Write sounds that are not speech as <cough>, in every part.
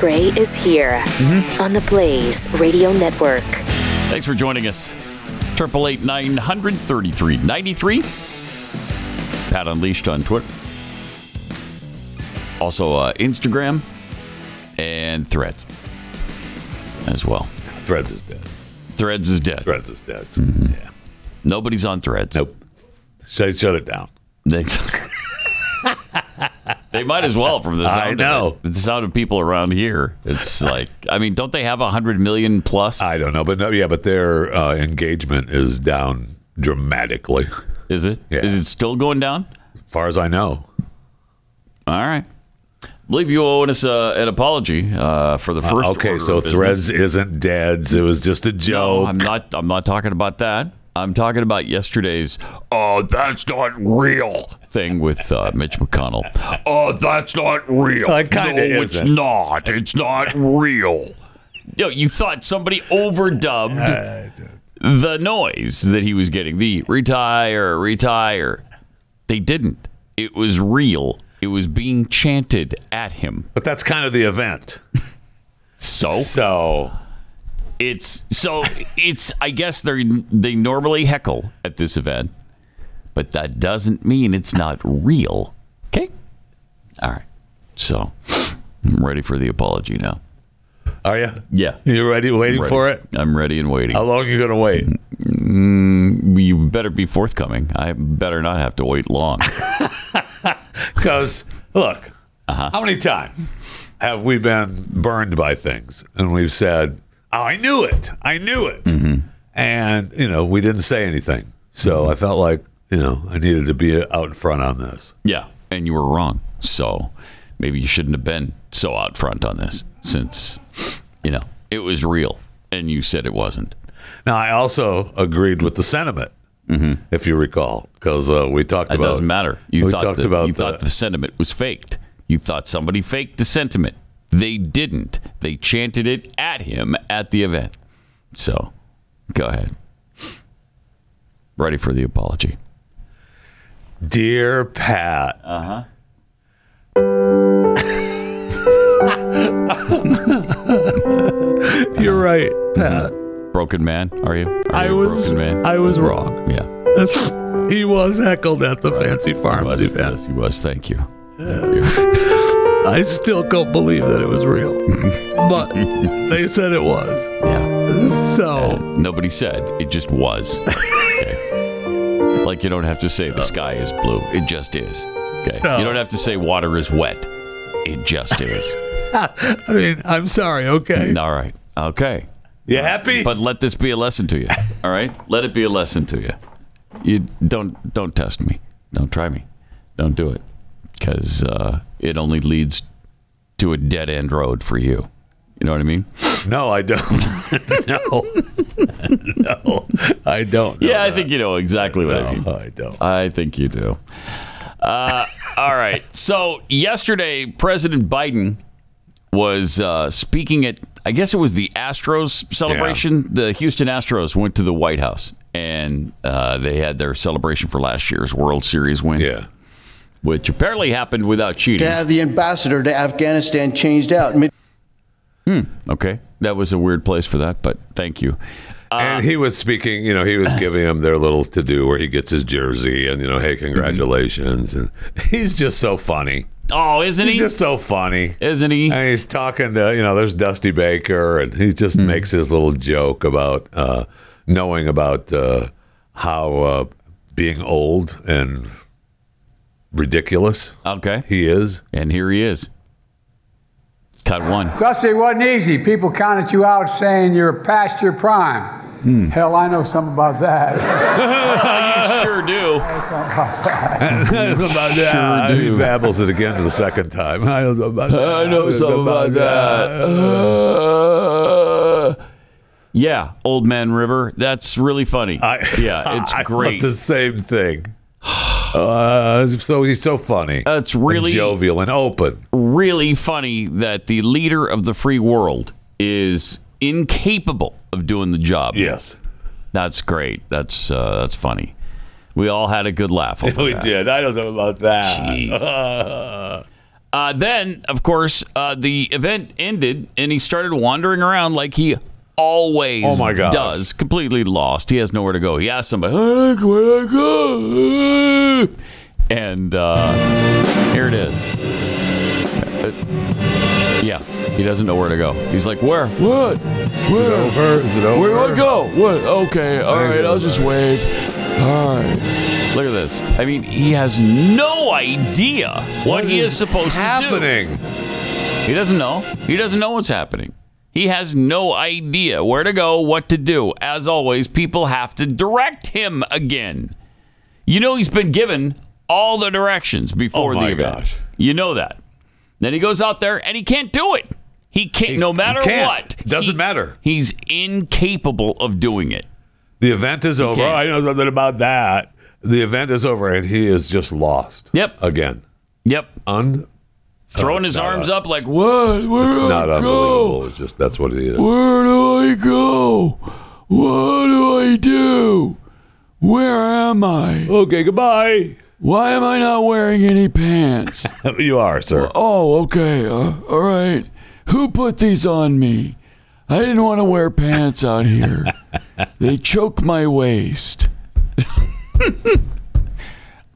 Gray is here on the Blaze Radio Network. Thanks for joining us. Triple eight nine hundred thirty three ninety three. Pat Unleashed on Twitter. Also uh, Instagram and Threads as well. Threads is dead. Threads is dead. Threads is dead. Mm-hmm. Yeah. Nobody's on Threads. Nope. Shut, shut it down. They, <laughs> they might as well from the sound I of it. the sound of people around here. It's <laughs> like I mean, don't they have a hundred million plus? I don't know, but no, yeah, but their uh, engagement is down dramatically, Is it? Yeah. Is it still going down? as far as I know. All right. believe you owe us uh, an apology uh, for the first. okay, so. Threads isn't dead. It was just a joke. No, joke. I'm not. I'm not talking about that. I'm talking about yesterday's. Oh, that's not real thing with uh, Mitch McConnell. Oh, that's not real. It kinda no, it's isn't. not. It's not real. You know, you thought somebody overdubbed the noise that he was getting. The retire, retire. They didn't. It was real. It was being chanted at him. but that's kind of the event. <laughs> So So it's so it's I guess they they normally heckle at this event, but that doesn't mean it's not real. Okay. All right. So I'm ready for the apology now. are you? Yeah. You ready? Waiting Ready. for it? I'm ready and waiting. How long are you going to wait? You better be forthcoming. I better not have to wait long. <laughs> Because look, Uh-huh. how many times have we been burned by things and we've said, "Oh, I knew it. I knew it," Mm-hmm. and you know we didn't say anything. So I felt like you know I needed to be out in front on this. yeah, and you were wrong. So maybe you shouldn't have been so out front on this, since you know it was real and you said it wasn't. Now I also agreed with the sentiment, if you recall, because uh, we talked about It doesn't matter. You we thought talked that, about you the- thought the sentiment was faked. You thought somebody faked the sentiment. They didn't. They chanted it at him at the event. So, go ahead. Ready for the apology. Dear Pat. Uh-huh. <laughs> You're right, Pat. Broken man, are you? Are I you was broken man. I was wrong. yeah. <laughs> he was heckled at the fancy farm Yes, event. yes, he was. Thank you. I still can't believe that it was real, <laughs> but they said it was. Yeah. So Nobody said. It just was. <laughs> Okay. Like you don't have to say the sky is blue. It just is. Okay. No. You don't have to say water is wet. It just is. <laughs> I mean, I'm sorry. Okay, All right. Okay. you happy? But let this be a lesson to you. All right? Let it be a lesson to you. You don't don't test me. Don't try me. Don't do it because uh, it only leads to a dead end road for you. You know what I mean? <laughs> no, I don't. <laughs> no, <laughs> no, I don't. yeah, I think you know exactly what I mean. No, I don't. I think you do. Uh, all right. So yesterday, President Biden was uh, speaking at, I guess it was the Astros celebration. Yeah. The Houston Astros went to the White House and uh, they had their celebration for last year's World Series win, Yeah. Which apparently happened without cheating. to have the ambassador to Afghanistan changed out. Mid- Okay. That was a weird place for that, but thank you. and he was speaking, you know, he was giving them their little to do where he gets his jersey and, you know, hey, congratulations. And he's just so funny. Oh, isn't He's he? He's just so funny. isn't he? And he's talking to, you know, there's Dusty Baker, and he just makes his little joke about uh, knowing about uh, how uh, being old and ridiculous Okay. he is. And here he is. Cut one. Dusty, it wasn't easy. People counted you out saying you're past your prime. Hell, I know something about that. <laughs> You sure do. That's about that. <laughs> Sure do. He babbles it again for the second time. I know something about that. I know something about that. Uh, yeah, Old Man River. That's really funny. I, yeah, it's <laughs> I great. thought the same thing. Uh, so he's so funny. It's and really- jovial and open. really funny that the leader of the free world is incapable of doing the job. Yes, That's great. That's uh, that's funny. We all had a good laugh over <laughs> we that. did. I don't know about that. Jeez. <laughs> Uh, then, of course, uh, the event ended, and he started wandering around like he always Oh, my gosh. does, completely lost. He has nowhere to go. He asked somebody, "Hey, where I go?" And uh, here it is. Uh, yeah, he doesn't know where to go. He's like, "Where? What? Where? over? Is it over? Where do I go? What? Okay, all right, I'll just wave. All right. Look at this. I mean, he has no idea what, he is supposed happening? to do. He doesn't know. He doesn't know what's happening. He has no idea where to go, what to do. As always, people have to direct him again. You know, he's been given all the directions before Oh, my the event. gosh. You know that. Then he goes out there and he can't do it. He can't, no he matter can't. what. Doesn't he- matter. He's incapable of doing it. The event is over. can't. I know something about that. The event is over, and he is just lost. Yep. Again. Yep. Un. Throwing it's his arms us. up like, what? Where It's do not I unbelievable. go? It's just that's what it is. Where do I go? What do I do? Where am I? Okay, goodbye. Why am I not wearing any pants? <laughs> you are, sir. Oh, okay. Uh, all right. Who put these on me? I didn't want to wear pants out here. <laughs> they choke my waist. <laughs>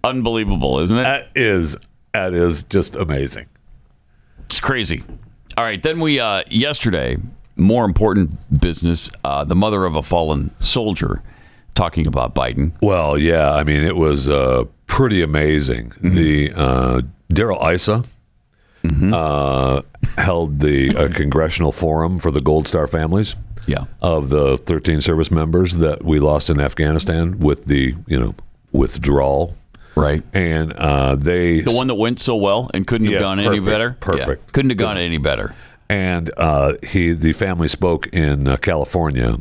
Unbelievable, isn't it? That is that is just amazing. It's crazy. All right, then we uh, yesterday, more important business. Uh, the mother of a fallen soldier, talking about Biden. Well, yeah, I mean it was uh, pretty amazing. The uh, Darrell Issa uh, held the uh, congressional forum for the Gold Star families. Yeah, of the 13 service members that we lost in Afghanistan with the you know withdrawal, right. and uh, they The one that went so well and couldn't Yes, have gone any better. perfect. Yeah, couldn't have gone any better. and uh, he the family spoke in uh, California,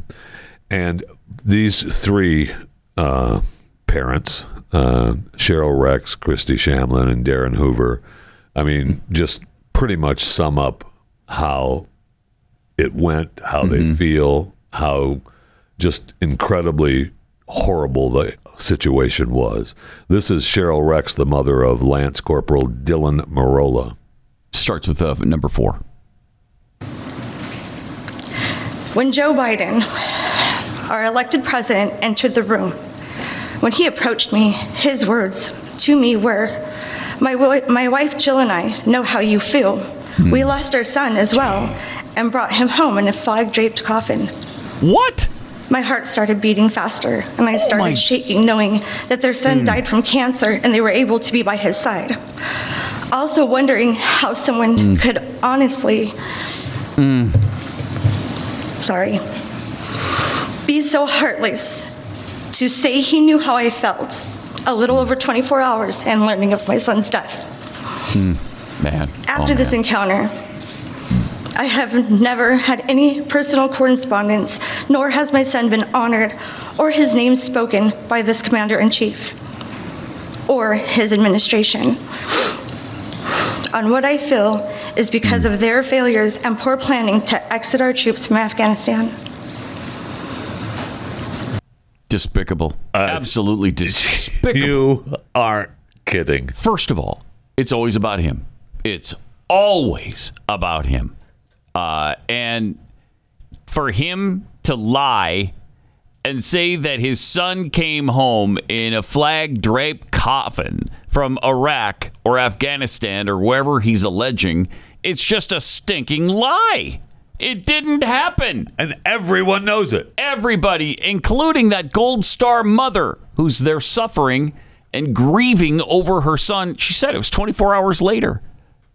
and these three uh, parents, uh, Cheryl Rex, Christy Shamblin, and Darin Hoover, I mean, just pretty much sum up how it went, how they feel, how just incredibly horrible the situation was. This is Cheryl Rex, the mother of Lance Corporal Dylan Merola. Starts with uh, number four. When Joe Biden, our elected president, entered the room, when he approached me, his words to me were, My, wi- my wife Jill and I know how you feel. We lost our son as well and brought him home in a flag draped coffin. What? My heart started beating faster, and I oh started my- shaking, knowing that their son hmm. died from cancer and they were able to be by his side. Also, wondering how someone hmm. could honestly, hmm. sorry, be so heartless to say he knew how I felt a little over 24 hours and learning of my son's death. Man. Oh, After Oh, this man. encounter, I have never had any personal correspondence, nor has my son been honored or his name spoken by this commander in chief or his administration. On what I feel is because of their failures and poor planning to exit our troops from Afghanistan. despicable. Uh, Absolutely <laughs> despicable. You aren't kidding. First of all, it's always about him. It's always about him. Uh, and for him to lie and say that his son came home in a flag draped coffin from Iraq or Afghanistan or wherever he's alleging, it's just a stinking lie. It didn't happen And everyone knows it. everybody, including that Gold Star mother who's there suffering and grieving over her son. She said it was 24 hours later.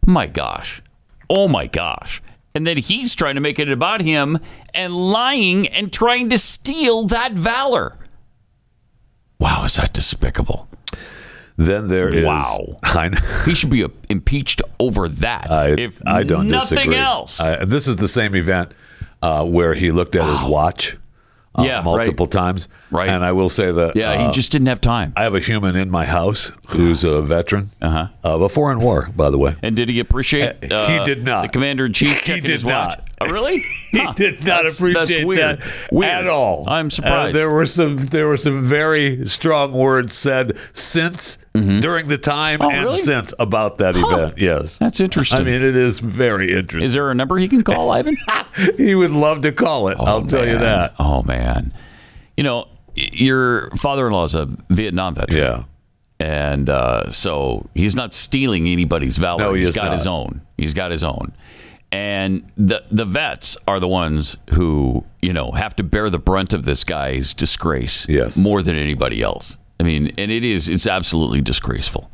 My gosh. Oh my gosh. And then he's trying to make it about him and lying and trying to steal that valor. Wow, is that despicable? Then there is. Wow. I, know- <laughs> He should be impeached over that. I, if I don't nothing disagree. else. I- this is the same event uh, where he looked at his watch uh, Yeah, right. multiple times. Right. And I will say that. yeah, uh, he just didn't have time. I have a human in my house who's a veteran Uh-huh. of a foreign war, by the way. And did he appreciate? Uh, he did not. The commander in chief He did his watch. Oh, really? <laughs> He Huh. did not That's- that's appreciate weird. that Weird. at all. I'm surprised. Uh, there were some there were some very strong words said since during the time Oh, and really? since about that event. Yes, That's interesting. I mean, it is very interesting. Is there a number he can call, <laughs> Ivan? he would love to call it. I'll tell you that. Oh man, you know your father-in-law is a Vietnam veteran. Yeah. and uh, so he's not stealing anybody's valor. No, he He's is got not. his own. He's got his own. And the the vets are the ones who you know have to bear the brunt of this guy's disgrace. Yes. more than anybody else. I mean, and it is it's absolutely disgraceful.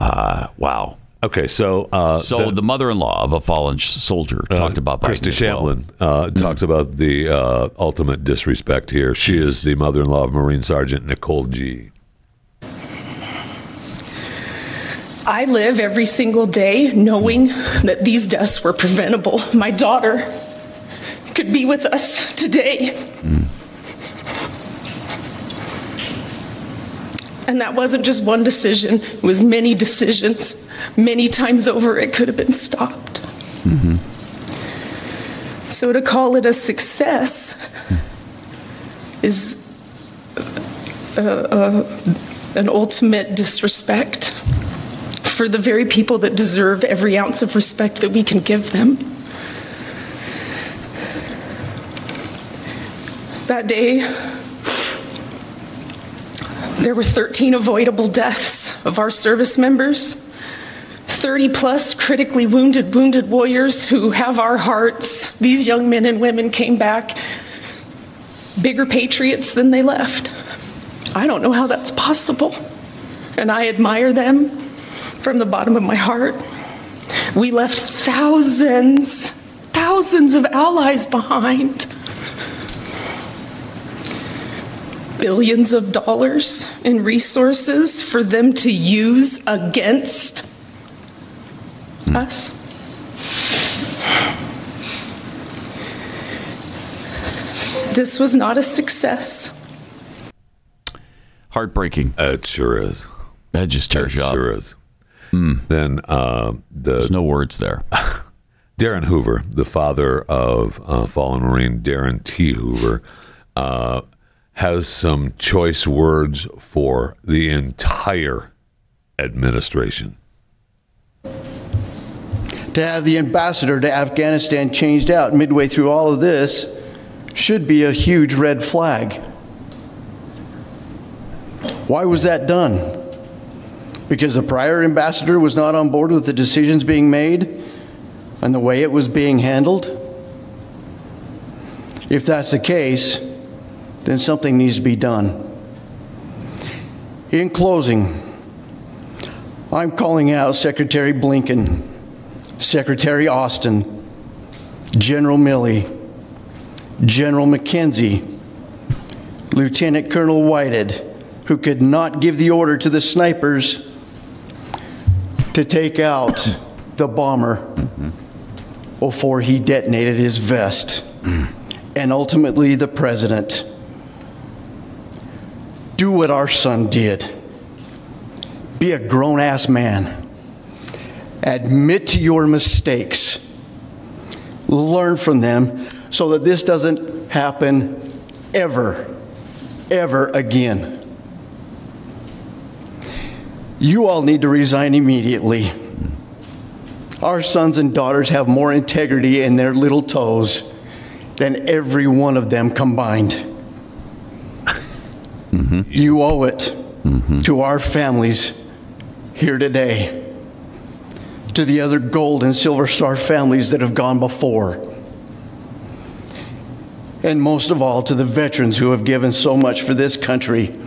Uh, wow. Okay, so uh, So the, mother-in-law of a fallen soldier talked about Biden Christy as well. Uh, talks about the uh, ultimate disrespect here. She is the mother-in-law of Marine Sergeant Nicole Gee I live every single day knowing that these deaths were preventable. My daughter could be with us today. And that wasn't just one decision, it was many decisions. Many times over, it could have been stopped. So to call it a success is uh, uh, an ultimate disrespect for the very people that deserve every ounce of respect that we can give them. That day, there were 13 avoidable deaths of our service members, 30 plus critically wounded wounded warriors who have our hearts. These young men and women came back bigger patriots than they left. I don't know how that's possible. And I admire them from the bottom of my heart. We left thousands, thousands of allies behind. Billions of dollars in resources for them to use against us. This was not a success. Heartbreaking. It sure is. That just tears It you up. sure is. Then uh, There's the no words there. <laughs> Darin Hoover, the father of uh, fallen Marine Darin T. Hoover, uh, has some choice words for the entire administration. To have the ambassador to Afghanistan changed out midway through all of this should be a huge red flag. Why was that done? Because the prior ambassador was not on board with the decisions being made and the way it was being handled? If that's the case, then something needs to be done. In closing, I'm calling out Secretary Blinken, Secretary Austin, General Milley, General McKenzie, Lieutenant Colonel Whited, who could not give the order to the snipers to take out the bomber before he detonated his vest, and ultimately the president. Do what our son did. Be a grown ass man. Admit to your mistakes. Learn from them so that this doesn't happen ever, ever again. You all need to resign immediately. Our sons and daughters have more integrity in their little toes than every one of them combined. Mm-hmm. You owe it mm-hmm. to our families here today, to the other gold and silver star families that have gone before, and most of all to the veterans who have given so much for this country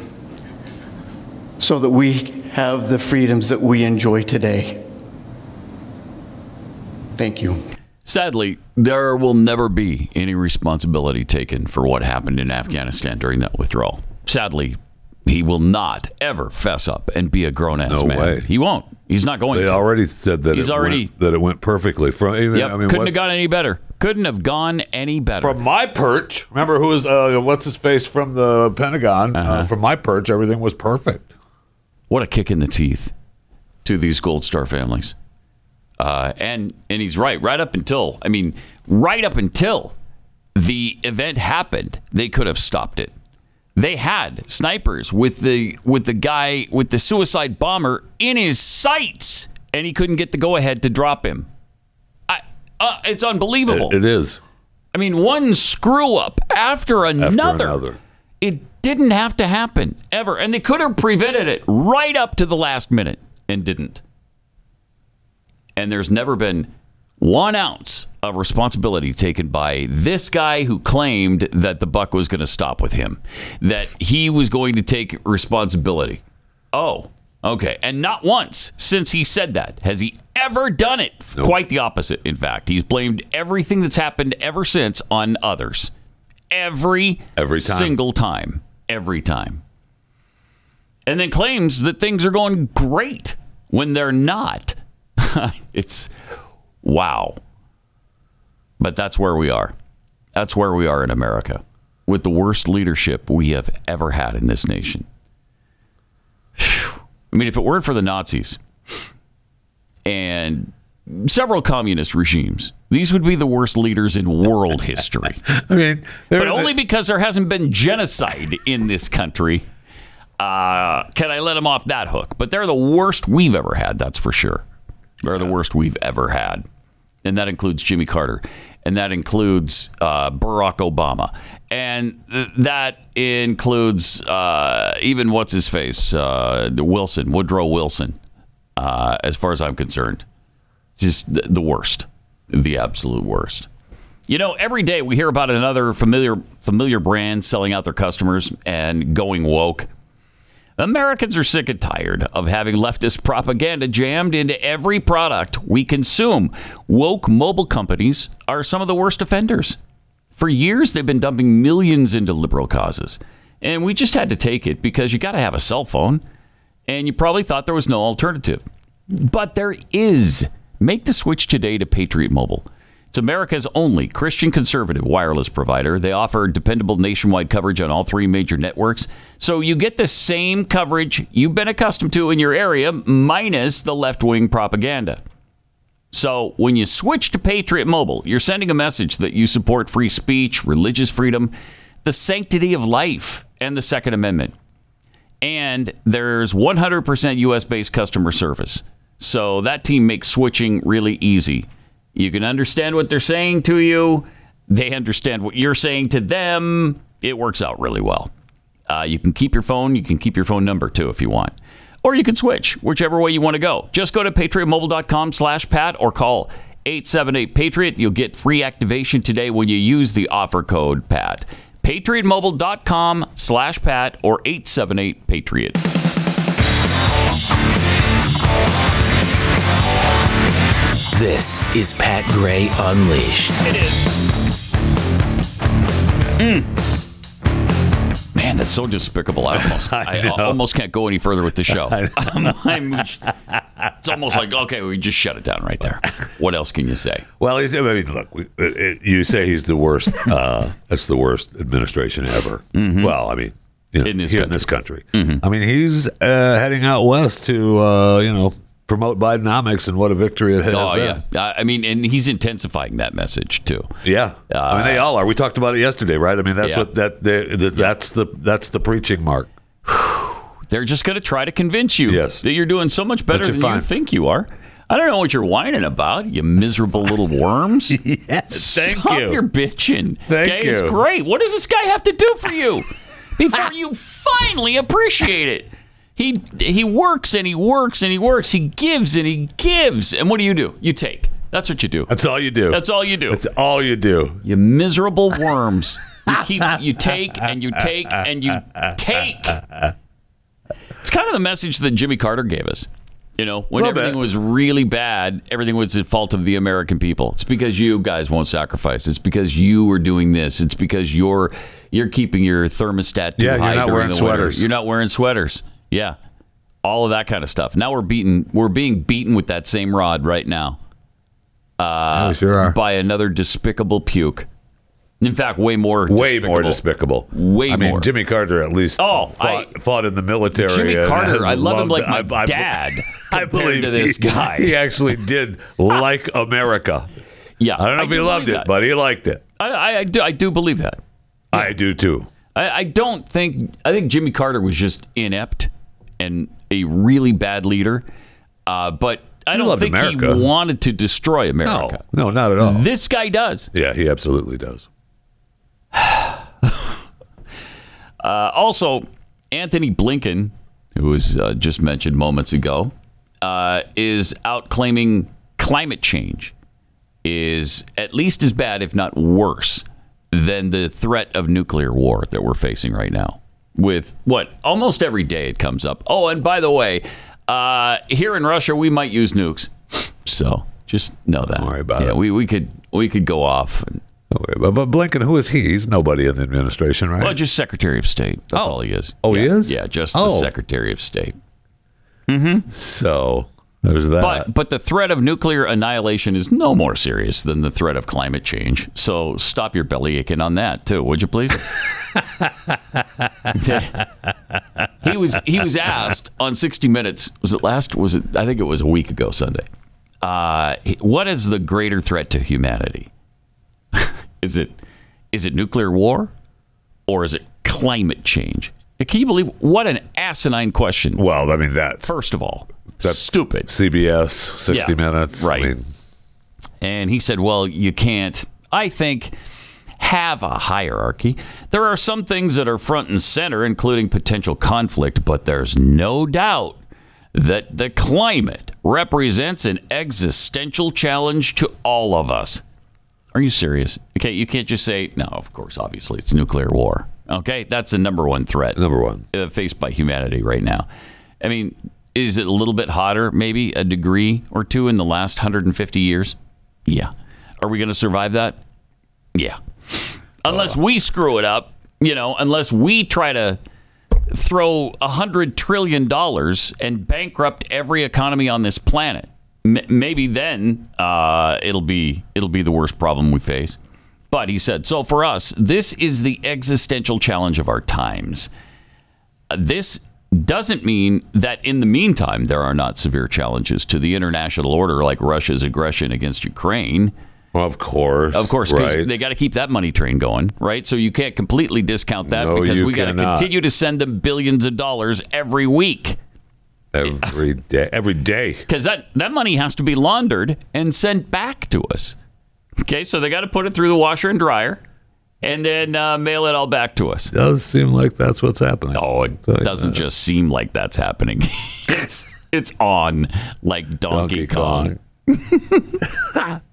so that we have the freedoms that we enjoy today. Thank you. Sadly, there will never be any responsibility taken for what happened in Afghanistan during that withdrawal. Sadly, he will not ever fess up and be a grown ass No man. way. He won't. He's not going They to. already said that He's it already- went, that it went perfectly. From even, Yep, I mean, couldn't what- have gone any better. Couldn't have gone any better. from my perch. Remember who was uh, what's his face from the Pentagon? uh Uh-huh. from my perch, everything was perfect. What a kick in the teeth to these Gold Star families. Uh, and and he's right. Right up until I mean, right up until the event happened, they could have stopped it. They had snipers with the with the guy with the suicide bomber in his sights, and he couldn't get the go ahead to drop him. I, uh, it's unbelievable. It- it is. I mean, one screw up after another. after another. It didn't have to happen ever, and they could have prevented it right up to the last minute and didn't. And there's never been one ounce of responsibility taken by this guy who claimed that the buck was going to stop with him, that he was going to take responsibility. Oh, okay. And not once since he said that has he ever done it. Quite the opposite, in fact. He's blamed everything that's happened ever since on others. Every, Every time. single time. Every time. And then claims that things are going great when they're not. <laughs> it's wow. But that's where we are. That's where we are in America with the worst leadership we have ever had in this nation. Phew. I mean, if it weren't for the Nazis and several communist regimes, these would be the worst leaders in world history. <laughs> I mean, but only because there hasn't been genocide in this country uh, can I let them off that hook. But they're the worst we've ever had, that's for sure. They're the worst we've ever had. And that includes Jimmy Carter. And that includes uh, Barack Obama. And th- that includes uh, even what's his face? Uh, Wilson, Woodrow Wilson, uh, as far as I'm concerned. Just the, worst. The absolute worst. You know, every day we hear about another familiar familiar brand selling out their customers and going woke. Americans are sick and tired of having leftist propaganda jammed into every product we consume. Woke mobile companies are some of the worst offenders. For years, they've been dumping millions into liberal causes. And we just had to take it because you got to have a cell phone. And you probably thought there was no alternative. But there is. Make the switch today to Patriot Mobile. It's America's only Christian conservative wireless provider. They offer dependable nationwide coverage on all three major networks. So you get the same coverage you've been accustomed to in your area, minus the left wing propaganda. So when you switch to Patriot Mobile, you're sending a message that you support free speech, religious freedom, the sanctity of life, and the Second Amendment. And there's 100% US based customer service. So that team makes switching really easy. You can understand what they're saying to you, they understand what you're saying to them. It works out really well. Uh, you can keep your phone, you can keep your phone number too if you want. Or you can switch, whichever way you want to go. Just go to patriotmobile.com slash Pat or call 878 Patriot. You'll get free activation today when you use the offer code PAT. PatriotMobile.com slash Pat or 878 Patriot. This is Pat Gray Unleashed. It is. Man, that's so despicable. I almost, <laughs> I, know. almost can't go any further with the show. <laughs> I'm- I'm- <laughs> it's almost like okay, we just shut it down right there. What else can you say? Well, he's, I mean, look, we, it, it- you say he's the worst. Uh, that's the worst administration ever. Well, I mean, you know, Mm-hmm. In this here in this country. I mean, he's uh, heading out west to, uh, you know, promote Bidenomics and what a victory it has Oh been. yeah, I mean, and he's intensifying that message too. Yeah, I mean they all are. We talked about it yesterday, right? I mean that's Uh, Yeah. what that, they, that that's the that's the preaching mark. They're just going to try to convince you Yes. that you're doing so much better than you think you are. I don't know what you're whining about, you miserable little worms. <laughs> Yes, thank Stop you. your bitching. Thank okay? It's you. great. What does this guy have to do for you before you finally appreciate it? He he works and he works and he works. He gives and he gives. And what do you do? You take. That's what you do. That's all you do. That's all you do. That's all you do. You miserable worms. You keep you take and you take and you take. It's kind of the message that Jimmy Carter gave us. You know, when Little bit. everything was really bad, everything was the fault of the American people. It's because you guys won't sacrifice. It's because you were doing this. It's because you're you're keeping your thermostat too Yeah, you're high not during wearing the winter. sweaters. You're not wearing sweaters. Yeah, all of that kind of stuff. Now we're beaten. We're being beaten with that same rod right now Uh, sure are. by another despicable puke. In fact, way more. Way more despicable. despicable. Way I mean, more. Jimmy Carter at least Oh, fought, fought in the military. Jimmy Carter, I love him like my dad <laughs> I believe to this he, guy. <laughs> He actually did like America. Yeah, I don't know if he loved it, that. but he liked it. I, I, I do. I do believe that. I do too. I, I don't think. I think Jimmy Carter was just inept and a really bad leader. Uh, but I He don't think America. he wanted to destroy America. No, no, not at all. This guy does. Yeah, he absolutely does. <sighs> Uh, also, Antony Blinken, who was uh, just mentioned moments ago, uh, is out claiming climate change is at least as bad, if not worse, than the threat of nuclear war that we're facing right now. With what almost every day it comes up. Oh, and by the way, uh, here in Russia we might use nukes, <laughs> so just know that. Don't worry about yeah, it. We we could we could go off. And, Don't worry about- But Blinken, who is he? He's nobody in the administration, right? well, just Secretary of State. That's all he is. Oh, he Yeah. is? Yeah, just the Oh. Secretary of State. Mm-hmm. So there's that. But but the threat of nuclear annihilation is no more serious than the threat of climate change. So stop your belly aching on that too, would you please? <laughs> he was he was asked on 60 Minutes. Was it last? Was it? I think it was a week ago Sunday. Uh, what is the greater threat to humanity? <laughs> is it is it nuclear war or is it climate change? Can you believe what an asinine question? well, I mean that's First of all, That's stupid. CBS, 60 Yeah, Minutes. right. I mean, And he said, Well, you can't, I think, have a hierarchy. There are some things that are front and center, including potential conflict, but there's no doubt that the climate represents an existential challenge to all of us. Are you serious? Okay, you can't just say, no, of course, obviously, it's nuclear war. Okay, that's the number one threat number one. uh, faced by humanity right now. I mean, is it a little bit hotter, maybe a degree or two in the last 150 years? Yeah. Are we going to survive that? Yeah. Unless we screw it up, you know, unless we try to throw a hundred trillion dollars and bankrupt every economy on this planet. Maybe then uh, it'll be it'll be the worst problem we face. But he said, so for us, this is the existential challenge of our times. Uh, This doesn't mean that in the meantime there are not severe challenges to the international order, like Russia's aggression against Ukraine. Well, of course. Of course, 'cause right. they got to keep that money train going, right? So you can't completely discount that No, because we got to continue to send them billions of dollars every week. every day. Every day. Because that, that money has to be laundered and sent back to us. Okay, so they got to put it through the washer and dryer and then uh, mail it all back to us. Does seem like that's what's happening. Oh, it doesn't just seem like that's happening. <laughs> it's it's on like Donkey, Donkey Kong. Kong. <laughs>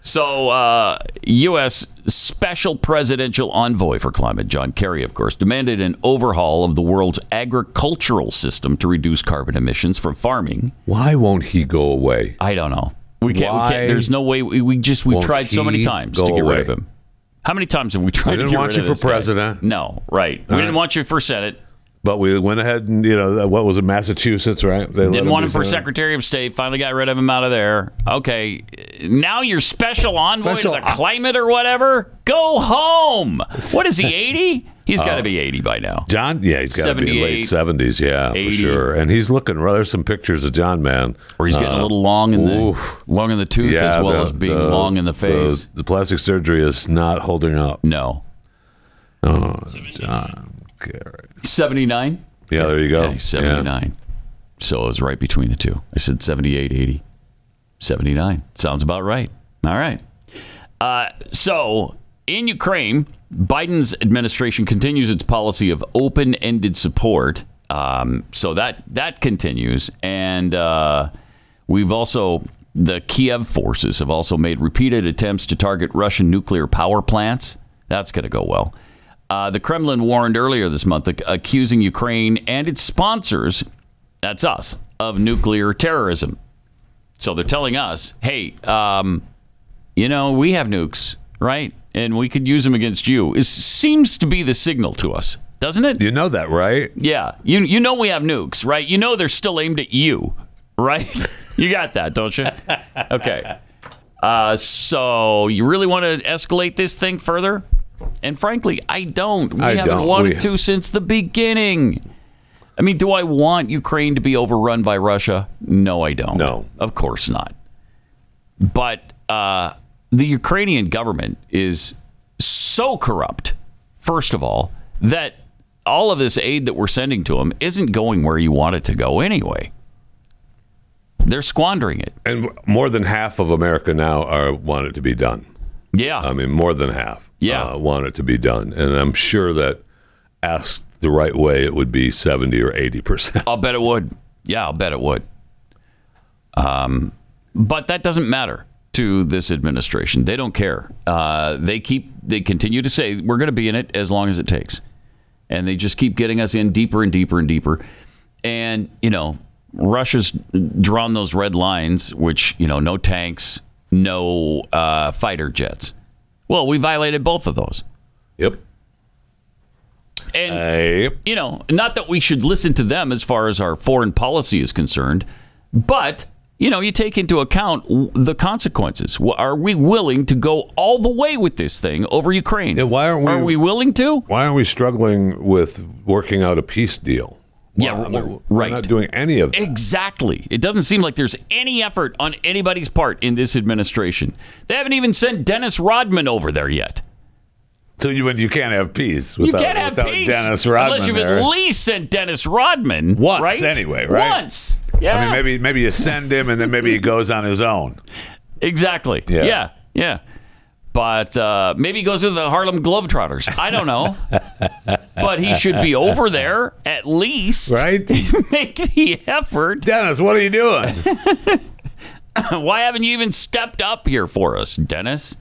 So, uh, U.S. Special Presidential Envoy for Climate, John Kerry, of course, demanded an overhaul of the world's agricultural system to reduce carbon emissions from farming. Why won't he go away? I don't know. We can't. We can't there's no way. We, we just we tried so many times to get rid of him. How many times have we tried? We to didn't get want rid you of for this guy? president. No, right. We didn't want you for Senate. But we went ahead and you know what was it, Massachusetts, right? They let Didn't want be him for senator. Secretary of State. Finally got rid of him out of there. Okay, now you're special envoy Special- to the climate or whatever. Go home. What is he? <laughs> Eighty? He's got to be eighty by now. John, yeah, he's got to be 78, late seventies, yeah, 80. for sure. And he's looking. well, There's some pictures of John, man. Where he's getting a Uh, little long in the oof. long in the tooth yeah, as well the- as being the- long in the face. The, the plastic surgery is not holding up. no, Oh, John Kerry. seventy nine. Yeah, there you go. Yeah, he's 79. So it was right between the two. I said 78, 80, 79. Sounds about right. All right. Uh, so in Ukraine, Biden's administration continues its policy of open ended support. Um, so that, that continues. And uh, we've also, the Kiev forces have also made repeated attempts to target Russian nuclear power plants. That's going to go well. Uh, the Kremlin warned earlier this month, ac- accusing Ukraine and its sponsors, that's us, of nuclear terrorism. So they're telling us, hey, um, you know, we have nukes, right? And we could use them against you. It seems to be the signal to us, doesn't it? You know that, right? Yeah. You, you know we have nukes, right? You know they're still aimed at you, right? <laughs> you got that, don't you? Okay. Uh, so you really want to escalate this thing further? And frankly, I don't. We I haven't don't. wanted We- to since the beginning. I mean, do I want Ukraine to be overrun by Russia? No, I don't. No. Of course not. But uh, the Ukrainian government is so corrupt, first of all, that all of this aid that we're sending to them isn't going where you want it to go anyway. They're squandering it. And more than half of America now are want it to be done. Yeah. I mean, more than half. Yeah. uh, want it to be done, and I'm sure that asked the right way, it would be seventy or eighty percent. I'll bet it would. Yeah, I'll bet it would. Um, but that doesn't matter to this administration. They don't care. Uh, they keep they continue to say we're going to be in it as long as it takes, and they just keep getting us in deeper and deeper and deeper. And you know, Russia's drawn those red lines, which you know, no tanks, no uh, fighter jets. Well, we violated both of those. Yep. And you know, not that we should listen to them as far as our foreign policy is concerned, but you know, you take into account the consequences. Are we willing to go all the way with this thing over Ukraine? Yeah, why aren't we- Are we willing to? Why aren't we struggling with working out a peace deal? Yeah, I mean, w- we're right. not doing any of that. Exactly. It doesn't seem like there's any effort on anybody's part in this administration. They haven't even sent Dennis Rodman over there yet. So you, you can't have peace without, you can't have without peace Dennis Rodman unless you've there. at least sent Dennis Rodman Once, right? anyway, right? Once. Yeah. I mean, maybe maybe you send him and then maybe he goes on his own. Exactly. Yeah. Yeah. Yeah. But uh, maybe he goes to the Harlem Globetrotters. I don't know. <laughs> but he should be over there at least. Right? <laughs> Make the effort. Dennis, what are you doing? <laughs> Why haven't you even stepped up here for us, Dennis?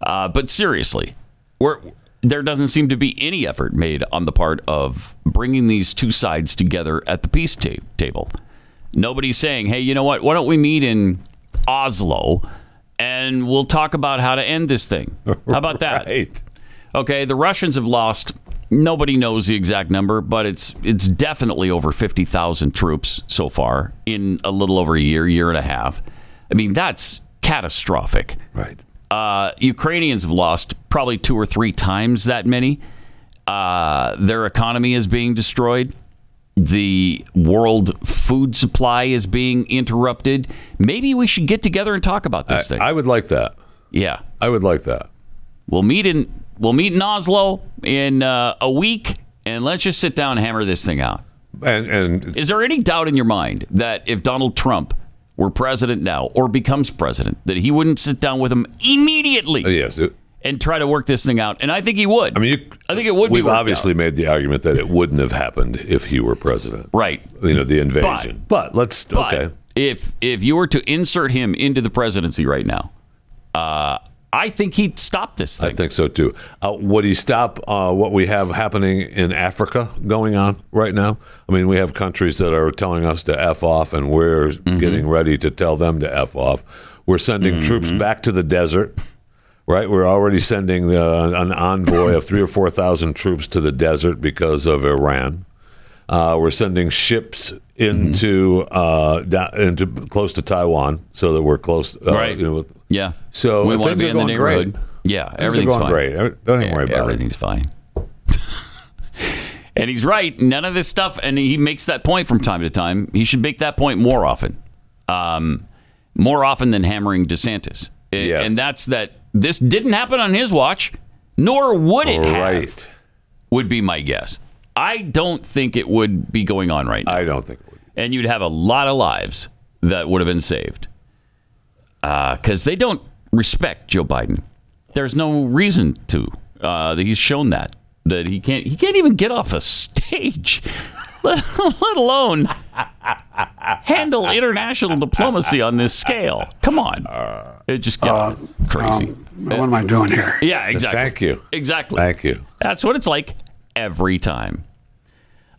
Uh, but seriously, we're, there doesn't seem to be any effort made on the part of bringing these two sides together at the peace ta- table. Nobody's saying, hey, you know what? Why don't we meet in Oslo and we'll talk about how to end this thing? <laughs> How about that? Right. Okay, the Russians have lost. Nobody knows the exact number, but it's it's definitely over fifty thousand troops so far in a little over a year, year and a half. I mean, that's catastrophic. Right. Uh, Ukrainians have lost probably two or three times that many. Uh, their economy is being destroyed. The world food supply is being interrupted. Maybe we should get together and talk about this I, thing. I would like that. yeah. I would like that. We'll meet in we'll meet in Oslo in uh, a week, and let's just sit down and hammer this thing out. And and Is there any doubt in your mind that if Donald Trump were president now or becomes president, that he wouldn't sit down with him immediately yes, it, and try to work this thing out? And I think he would. I mean, you, I think it would be We've worked obviously out. made the argument that it wouldn't have happened if he were president. right. You know, the invasion. But, let's But okay. if if you were to insert him into the presidency right now, uh, I think he'd stop this thing. I think so too. Uh, would he stop uh, what we have happening in Africa going on right now? I mean, we have countries that are telling us to f off, and we're Mm-hmm. getting ready to tell them to f off. We're sending troops Mm-hmm. back to the desert. Right, we're already sending the, an envoy of three or four thousand troops to the desert because of Iran. Uh, we're sending ships into Mm-hmm. uh, down, into close to Taiwan, so that we're close. Uh, Right. You know, with, yeah. So we want to be in the going great. neighborhood. Yeah, Things everything's going fine. great. Don't even worry about it. Everything's fine. <laughs> and he's right. None of this stuff, and he makes that point from time to time. He should make that point more often, um, more often than hammering DeSantis. Yes. And that's that. This didn't happen on his watch, nor would it have. Right. Would be my guess. I don't think it would be going on right now I don't think it would. and you'd have a lot of lives that would have been saved because they don't respect Joe Biden. There's no reason to. Uh, he's shown that that he can't he can't even get off a stage, <laughs> let, let alone handle international diplomacy on this scale. Come on, it just gets crazy. Um, what am I doing here? yeah, exactly. Thank you. Exactly. Thank you. That's what it's like every time.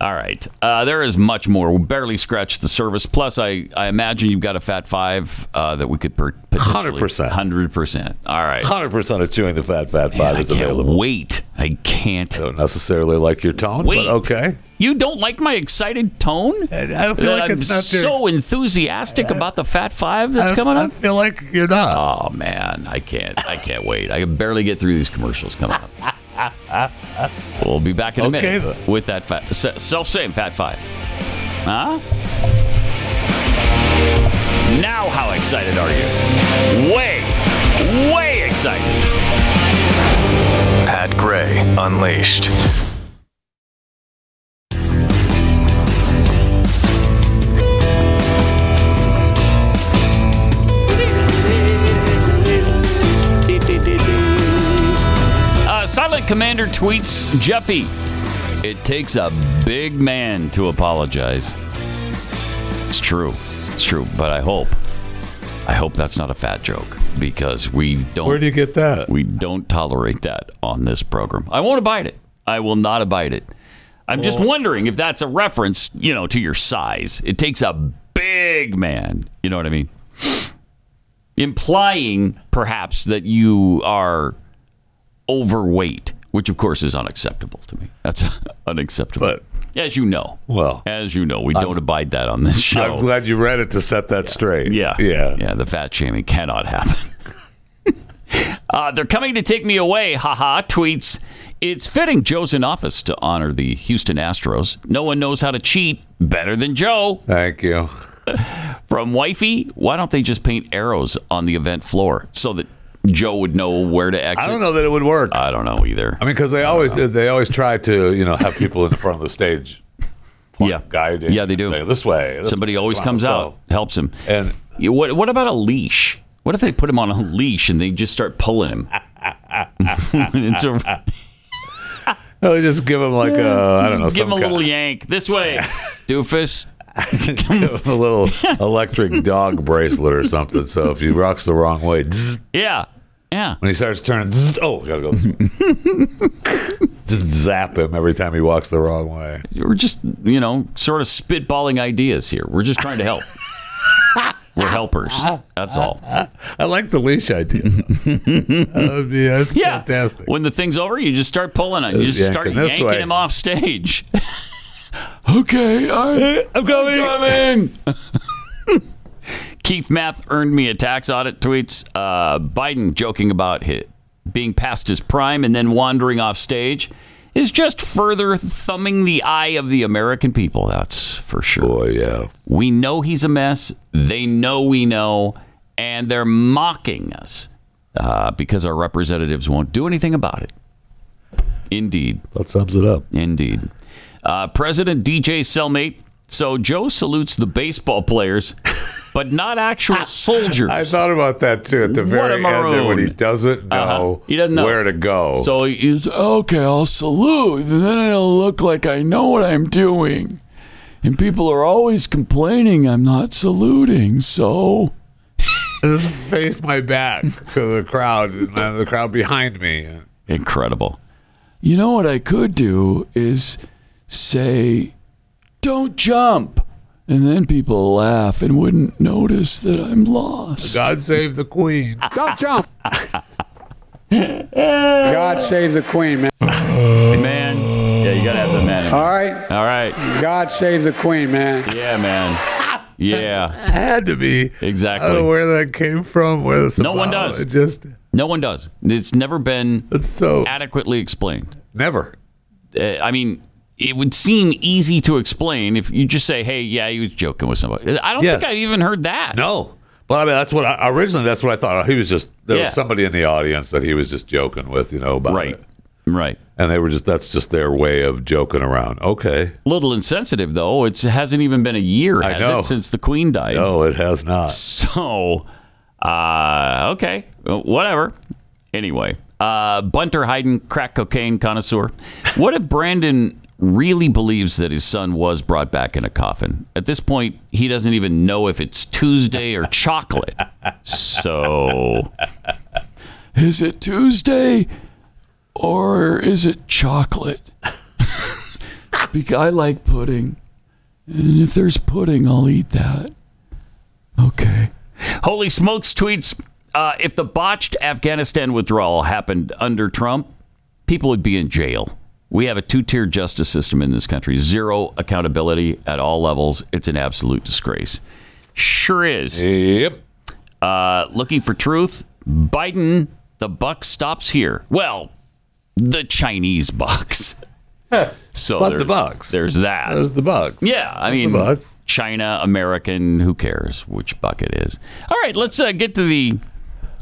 All right. Uh, there is much more. We barely scratched the surface. Plus, I, I imagine you've got a Fat Five uh, that we could per- potentially 100%. Hundred percent. All right. Hundred percent of chewing the fat fat five I is can't available. wait. I can't. I don't necessarily like your tone, Wait. but okay. You don't like my excited tone? I don't feel like I'm it's not your- so enthusiastic about the Fat Five that's I- coming up. I feel like you're not. Oh man, I can't. I can't wait. I can barely get through these commercials coming up. <laughs> we'll be back in a Okay, minute with that fat, self same Fat Five. Huh? Now, how excited are you? Way, way excited. Pat Gray Unleashed. Silent Commander tweets Jeffy. It takes a big man to apologize. It's true. It's true. But I hope, I hope that's not a fat joke because we don't. Where do you get that? We don't tolerate that on this program. I won't abide it. I will not abide it. I'm just wondering if that's a reference, you know, to your size. It takes a big man. You know what I mean? Implying perhaps that you are overweight, which of course is unacceptable to me. That's <laughs> unacceptable. But- as you know, Well, as you know, we don't abide that on this show. I'm glad you read it to set that straight. Yeah. Yeah. Yeah, the fat shaming cannot happen. <laughs> uh, they're coming to take me away, haha, tweets. It's fitting Joe's in office to honor the Houston Astros. No one knows how to cheat better than Joe. Thank you. From Wifey, why don't they just paint arrows on the event floor so that Joe would know where to exit? I don't know that it would work. I don't know either. I mean, because they always they always try to you know have people in the front of the stage. Yeah. guide. Yeah, they do. Say, this way. this Somebody way, always comes out, helps him. And What, what about a leash? What if they put him on a leash and they just start pulling him? <laughs> it's a, no, they just give them like a I don't know give him a little yank this way, <laughs> doofus. <laughs> a little electric dog bracelet or something. So if he rocks the wrong way, zzz, Yeah, yeah. when he starts turning, zzz, oh, gotta go. <laughs> just zap him every time he walks the wrong way. We're just you know sort of spitballing ideas here. We're just trying to help. <laughs> We're helpers. That's all. I like the leash idea. that would be that's Yeah. fantastic. When the thing's over, you just start pulling on. You Just start yanking yanking way. him off stage. Okay, <laughs> I'm, I'm coming. coming. <laughs> Keith Math earned me a tax audit tweets. Uh, Biden joking about hi being past his prime and then wandering off stage is just further thumbing the eye of the American people. That's for sure. Boy, yeah. We know he's a mess. They know we know, and they're mocking us uh, because our representatives won't do anything about it. Indeed. That sums it up. Indeed. Uh, President DJ Cellmate. So Joe salutes the baseball players, but not actual <laughs> soldiers. I thought about that too at the very end there when he doesn't know, Uh-huh. He doesn't know. where to go. So he's okay. I'll salute. Then it'll look like I know what I'm doing. And people are always complaining I'm not saluting. So <laughs> just face my back to the crowd, and the crowd behind me. incredible. You know what I could do is say, "Don't jump," and then people laugh and wouldn't notice that I'm lost. God save the queen. <laughs> Don't jump. God save the Queen, man. Man, yeah, you gotta have the man. in All there. right. All right. God save the Queen, man. Yeah, man. Yeah, Had to be. Exactly. I exactly. don't know where that came from. Where this No one does. It just No one does. It's never been it's so adequately explained. never. Uh, I mean, it would seem easy to explain if you just say, "Hey, yeah, he was joking with somebody." I don't Yeah. think I've even heard that. No. But I mean, that's what I, originally. That's what I thought. He was just there Yeah. was somebody in the audience that he was just joking with, you know, about Right. it. Right. And they were just that's just their way of joking around. Okay. Little insensitive though. It's, it hasn't even been a year, I has know. it, since the Queen died? No, it has not. So, uh, okay, Well, whatever. Anyway, uh, Bunter Hayden, crack cocaine connoisseur. What if Brandon really believes that his son was brought back in a coffin? At this point, he doesn't even know if it's Tuesday or <laughs> chocolate. So, is it Tuesday or is it chocolate? <laughs> Because I like pudding. And if there's pudding, I'll eat that. Okay. Holy Smokes tweets uh, if the botched Afghanistan withdrawal happened under Trump, people would be in jail. We have a two tier justice system in this country, zero accountability at all levels. It's an absolute disgrace. Sure is. Yep. Uh, looking for truth, Biden, the buck stops here. Well, the Chinese bucks. <laughs> So But the bucks. There's that. There's the bugs. Yeah, I There's mean. China, American, who cares which buck it is? All right, let's uh, get to the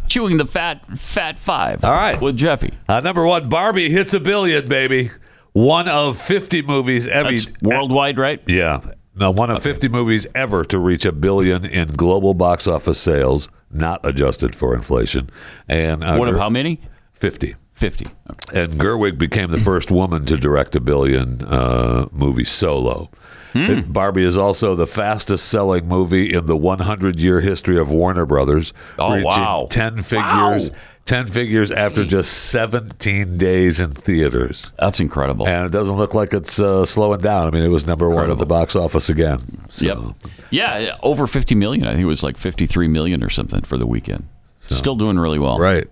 chewing the fat fat five. All right. with Jeffy. Uh, number one, Barbie hits a billion, baby. One of 50 movies every. That's worldwide, right? Yeah. No, one of 50 movies ever to reach a billion in global box office sales, not adjusted for inflation. And uh, What of how many? 50. Fifty. Okay. And Gerwig became the first woman to direct a billion uh, movie solo. It- Barbie is also the fastest selling movie in the 100 year history of Warner Brothers, Oh, reaching wow. 10 figures. 10 figures after just 17 days in theaters. That's incredible. And it doesn't look like it's uh, slowing down. I mean, it was number one at the box office again. So, Yep. Yeah, over 50 million. I think it was like 53 million or something for the weekend. Still doing really well. Right.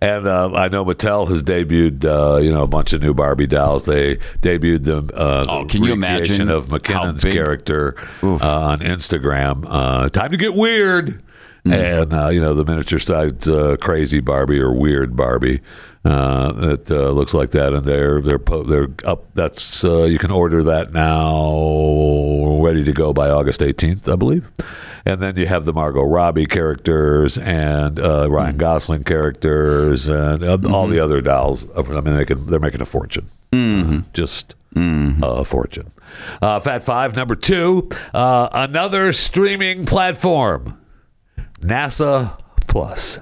And uh, I know Mattel has debuted, uh, you know, a bunch of new Barbie dolls. They debuted the, uh, Oh, the can you imagine of how McKinnon's character uh, on Instagram. Uh, time to get weird. Hmm. And uh, you know the miniature size uh, crazy Barbie or weird Barbie. Uh, it uh, looks like that, and they're they're po- they're up. That's uh, you can order that now, ready to go by August 18th, I believe. And then you have the Margot Robbie characters and uh, Ryan Gosling characters and uh, all the other dolls. I mean, they can, they're making a fortune. Uh, just a fortune. Uh, Fat Five, number two, uh, another streaming platform, NASA Plus.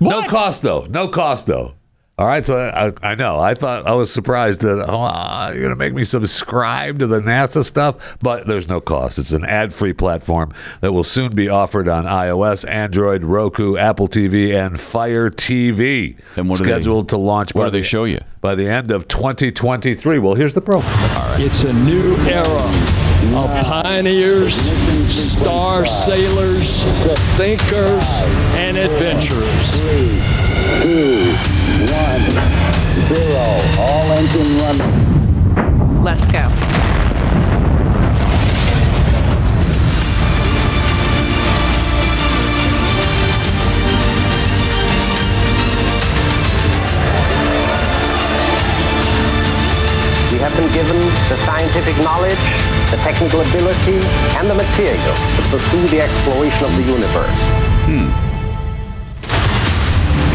No cost though. No cost though. All right, so I, I know. I thought I was surprised that oh, you're going to make me subscribe to the NASA stuff, but there's no cost. It's an ad-free platform that will soon be offered on iOS, Android, Roku, Apple TV, and Fire TV. And what do they- scheduled to launch? what by do they the- show you? by the end of 2023? Well, here's the promo. It's a new era of pioneers, star sailors, thinkers, and adventurers. two, one, zero. All engine running. Let's go. We been given the scientific knowledge, the technical ability, and the material to pursue the exploration of the universe. Hmm.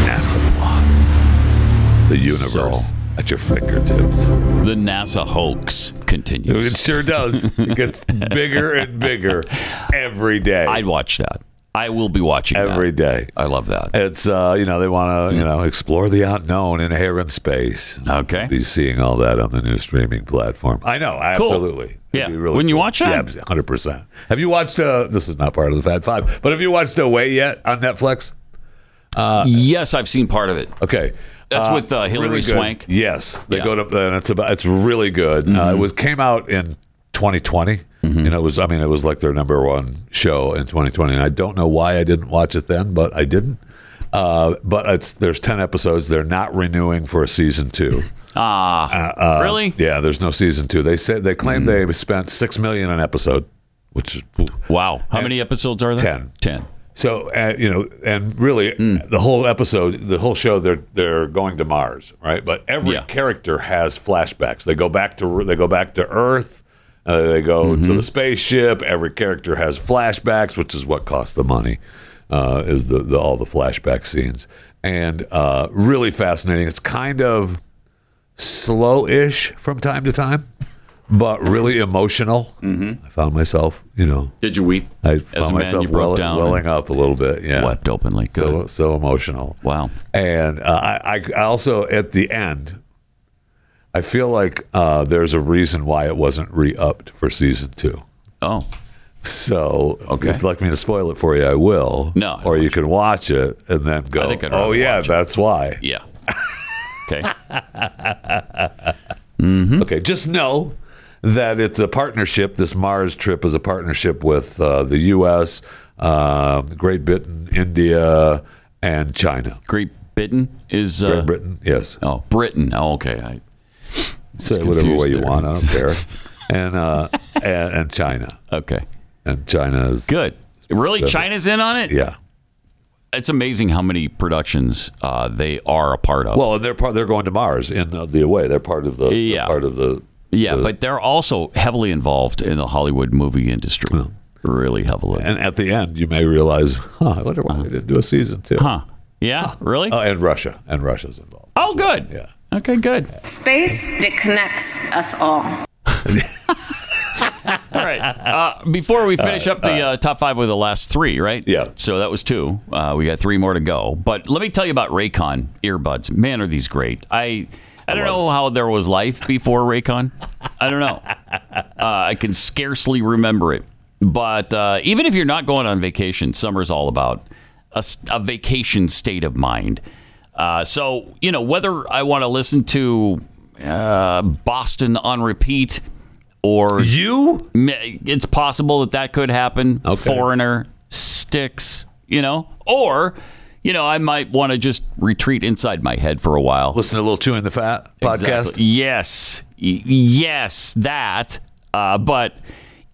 NASA Plus. The universe So- at your fingertips. The NASA hoax continues. It sure does. It gets <laughs> bigger and bigger every day. I'd watch that. I will be watching that. Every day. I love that. It's uh, you know they want to you know explore the unknown in air and space. Okay. be seeing all that on the new streaming platform. I know, Cool. absolutely. Yeah. really Wouldn't you watch that? Yeah, hundred percent. Have you watched? Uh, this is not part of the Fat Five, but have you watched Away yet on Netflix? yes, I've seen part of it. Okay. That's with, uh, Hilary really. Swank? Yes, they Yeah. go to and it's about it's really good. Uh, it was came out in 2020. Mm-hmm. You know, it was I mean it was like their number one show in 2020, and I don't know why I didn't watch it then, but I didn't. Uh, but it's there's 10 episodes. They're not renewing for a season two. <laughs> Ah, Uh, really? Yeah, there's no season two. They said they claim Mm. they spent six million an episode, which is Wow. How many episodes are there? 10. Ten. so uh, you know, and really, the whole episode, the whole show, they're they're going to Mars, right? But every Yeah. character has flashbacks. They go back to they go back to Earth. Uh, they go to the spaceship. Every character has flashbacks, which is what costs the money. Uh, is the, the all the flashback scenes and uh, really fascinating. It's kind of slow-ish from time to time, but really emotional. Mm-hmm. I found myself, you know, Did you weep? I found man, myself well, welling up a little bit. Yeah, Wept openly. Good. so so emotional. wow. And uh, I I also at the end, I feel like uh, there's a reason why it wasn't re-upped for season two. Oh, So Okay. if you'd like me to spoil it for you, I will. No, I or you can watch it and then go. think I'd oh yeah, watch it." that's why. yeah. Okay. Mm-hmm. <laughs> Okay, just know that it's a partnership. This Mars trip is a partnership with uh, the U.S., uh, Great Britain, India, and China. Great Britain is uh, Great Britain, yes. Oh, Britain. Oh, okay. I Say was whatever way you there. want. I don't care. And, uh, and and China. Okay. And China is Good. Really, Good. China's in on it. Yeah. It's amazing how many productions uh, they are a part of. Well, they're part. They're going to Mars in the, the away. They're part of the Yeah. part of the yeah, the- but they're also heavily involved in the Hollywood movie industry. Really heavily. And at the end, you may realize, huh? I wonder why they didn't do a season two. Huh? Yeah. Really? Oh, and Russia. And Russia's involved. oh, good. Yeah. Okay. Good. Space that connects us all. <laughs> All right. Uh, before we finish up the uh, top five with the last three, right? Yeah. So that was two. Uh, we got three more to go. But let me tell you about Raycon earbuds. Man, are these great! I I don't know how there was life before Raycon. I don't know. <laughs> Uh, I can scarcely remember it. But uh, even if you're not going on vacation, summer's all about a vacation state of mind. Uh, so you know whether I want to listen to uh, Boston on repeat or you, it's possible that that could happen. Foreigner sticks, you know, or you know I might want to just retreat inside my head for a while. Listen to a little chewing the fat podcast. Exactly. Yes, Y- yes, that. Uh, but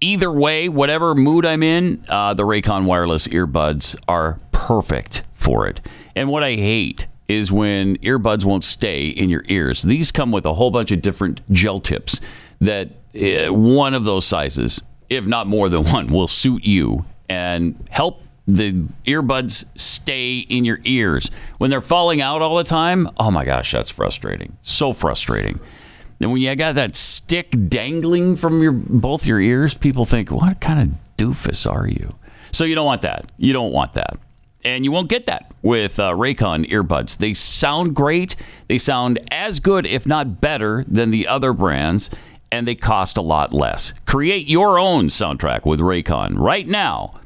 either way, whatever mood I'm in, uh, the Raycon wireless earbuds are perfect for it. And what I hate is when earbuds won't stay in your ears. These come with a whole bunch of different gel tips that uh, one of those sizes, if not more than one, will suit you and help the earbuds stay in your ears. When they're falling out all the time, oh my gosh, that's frustrating. So frustrating. And when you got that stick dangling from your both your ears, people think, "What kind of doofus are you?" So you don't want that. You don't want that, and you won't get that with uh, Raycon earbuds. They sound great. They sound as good, if not better, than the other brands, and they cost a lot less. Create your own soundtrack with Raycon right now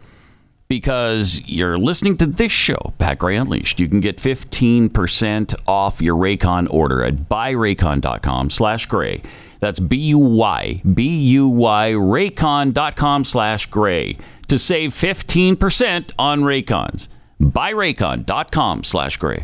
because you're listening to this show, Pat Gray Unleashed. You can get 15% off your Raycon order at buyraycon.com slash gray. That's B-U-Y, B-U-Y, raycon.com slash gray to save 15% on Raycons. Buyraycon.com slash gray.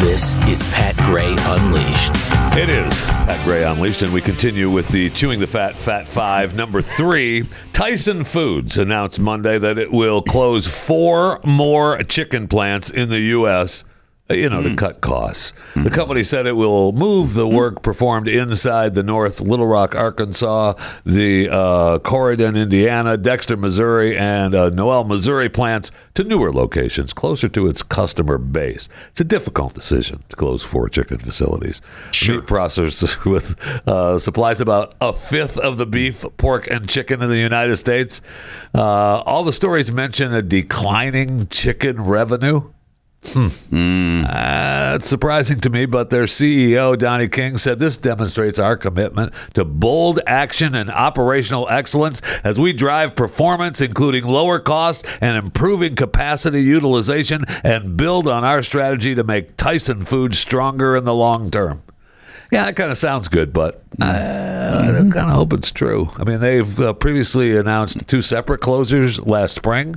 This is Pat Gray Unleashed. It is Pat Gray Unleashed, and we continue with the Chewing the Fat Fat Five. Number three, Tyson Foods announced Monday that it will close four more chicken plants in the U.S. uh, You know, to cut costs. The company said it will move the work performed inside the North Little Rock, Arkansas, the uh, Corydon, Indiana, Dexter, Missouri, and uh, Noel, Missouri plants to newer locations closer to its customer base. It's a difficult decision to close four chicken facilities. Meat processors <laughs> with uh, supplies about a fifth of the beef, pork, and chicken in the United States. Uh, all the stories mention a declining chicken revenue. Hmm. Uh, it's surprising to me, but their CEO, Donnie King, said this demonstrates our commitment to bold action and operational excellence as we drive performance, including lower costs and improving capacity utilization, and build on our strategy to make Tyson Foods stronger in the long term. Yeah, that kind of sounds good, but uh, I kind of hope it's true. I mean, they've uh, previously announced two separate closures last spring.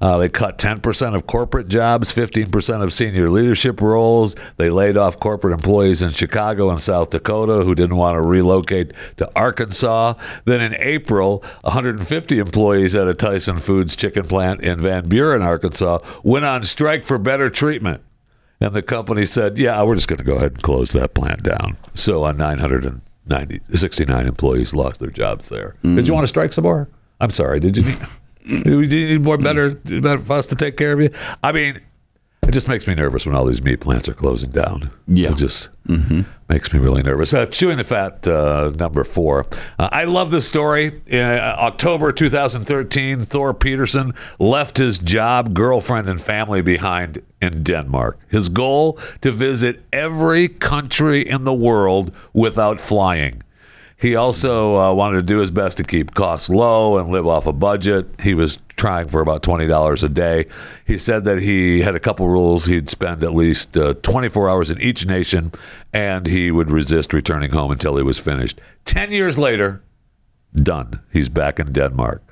Uh, they cut 10% of corporate jobs, 15% of senior leadership roles. They laid off corporate employees in Chicago and South Dakota who didn't want to relocate to Arkansas. Then in April, 150 employees at a Tyson Foods chicken plant in Van Buren, Arkansas, went on strike for better treatment. And the company said, yeah, we're just going to go ahead and close that plant down. So uh, 990, 69 employees lost their jobs there. Did you want to strike some more? I'm sorry. Did you need, <laughs> did you need more better, better for us to take care of you? I mean, it just makes me nervous when all these meat plants are closing down. Yeah. It just makes me really nervous. Uh, Chewing the Fat, uh, number four. Uh, I love this story. In uh, October 2013, Thor Pedersen left his job, girlfriend, and family behind in Denmark. His goal to visit every country in the world without flying. He also uh, wanted to do his best to keep costs low and live off a budget. He was trying for about twenty dollars a day. He said that he had a couple rules. He'd spend at least uh, twenty four hours in each nation, and he would resist returning home until he was finished. Ten years later, done. He's back in Denmark.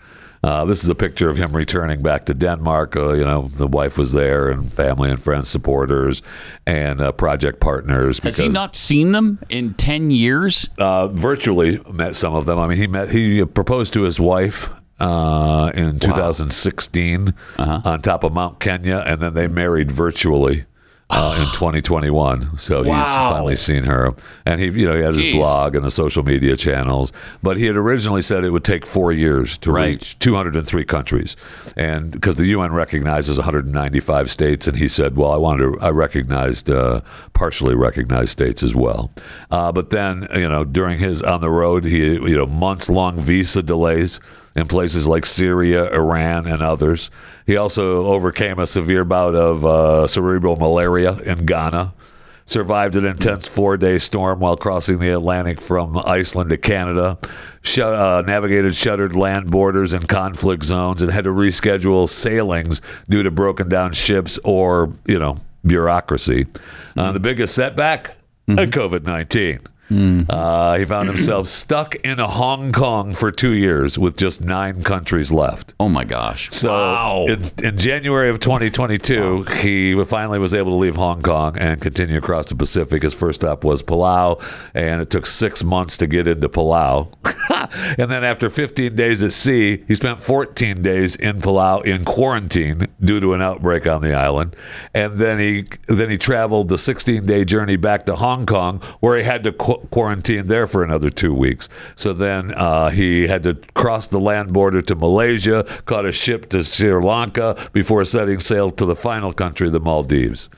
Uh, this is a picture of him returning back to Denmark. Uh, you know, the wife was there, and family and friends, supporters, and uh, project partners. Has he not seen them in 10 years? Uh, virtually met some of them. I mean, he met. He proposed to his wife uh, in 2016 Uh-huh. on top of Mount Kenya, and then they married virtually. Uh, <sighs> in 2021, so he's finally seen her, and he, you know, he had his Jeez. blog and the social media channels. But he had originally said it would take four years to Right. reach 203 countries, and because the UN recognizes 195 states, and he said, "Well, I wanted to, I recognized uh, partially recognized states as well." Uh, but then, you know, during his on the road, he, you know, months long visa delays in places like Syria, Iran, and others. He also overcame a severe bout of uh, cerebral malaria in Ghana survived an intense four-day storm while crossing the Atlantic from Iceland to Canada. Sh- uh, navigated shuttered land borders and conflict zones, and had to reschedule sailings due to broken down ships or you know bureaucracy. Uh, the biggest setback: COVID nineteen. Uh, he found himself <clears throat> stuck in Hong Kong for two years with just nine countries left. Oh my gosh! So Wow. in, in January of 2022, he finally was able to leave Hong Kong and continue across the Pacific. His first stop was Palau, and it took six months to get into Palau. <laughs> and then after 15 days at sea, he spent 14 days in Palau in quarantine due to an outbreak on the island. And then he then he traveled the 16 day journey back to Hong Kong, where he had to qu- quarantine there for another two weeks. So then uh, he had to cross the land border to Malaysia, caught a ship to Sri Lanka before setting sail to the final country, the Maldives.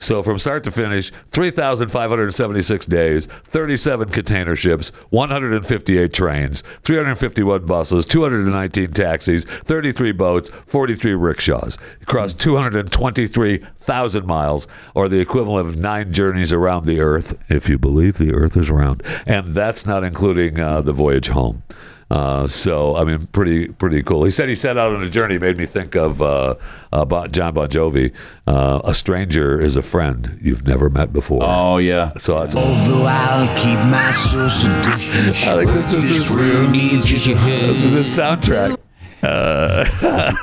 So from start to finish, 3,576 days, 37 container ships, 158 trains, 351 buses, 219 taxis, 33 boats, 43 rickshaws. He crossed 223,000 miles, or the equivalent of nine journeys around the Earth, if you believe the Earth is round. And that's not including uh, the voyage home. Uh, so I mean, pretty pretty cool. He said he set out on a journey. Made me think of uh, about John Bon Jovi. Uh, a stranger is a friend you've never met before. Oh yeah. So it's Although I'll keep my social distance. I think this was his room needs is your This was his soundtrack. Uh,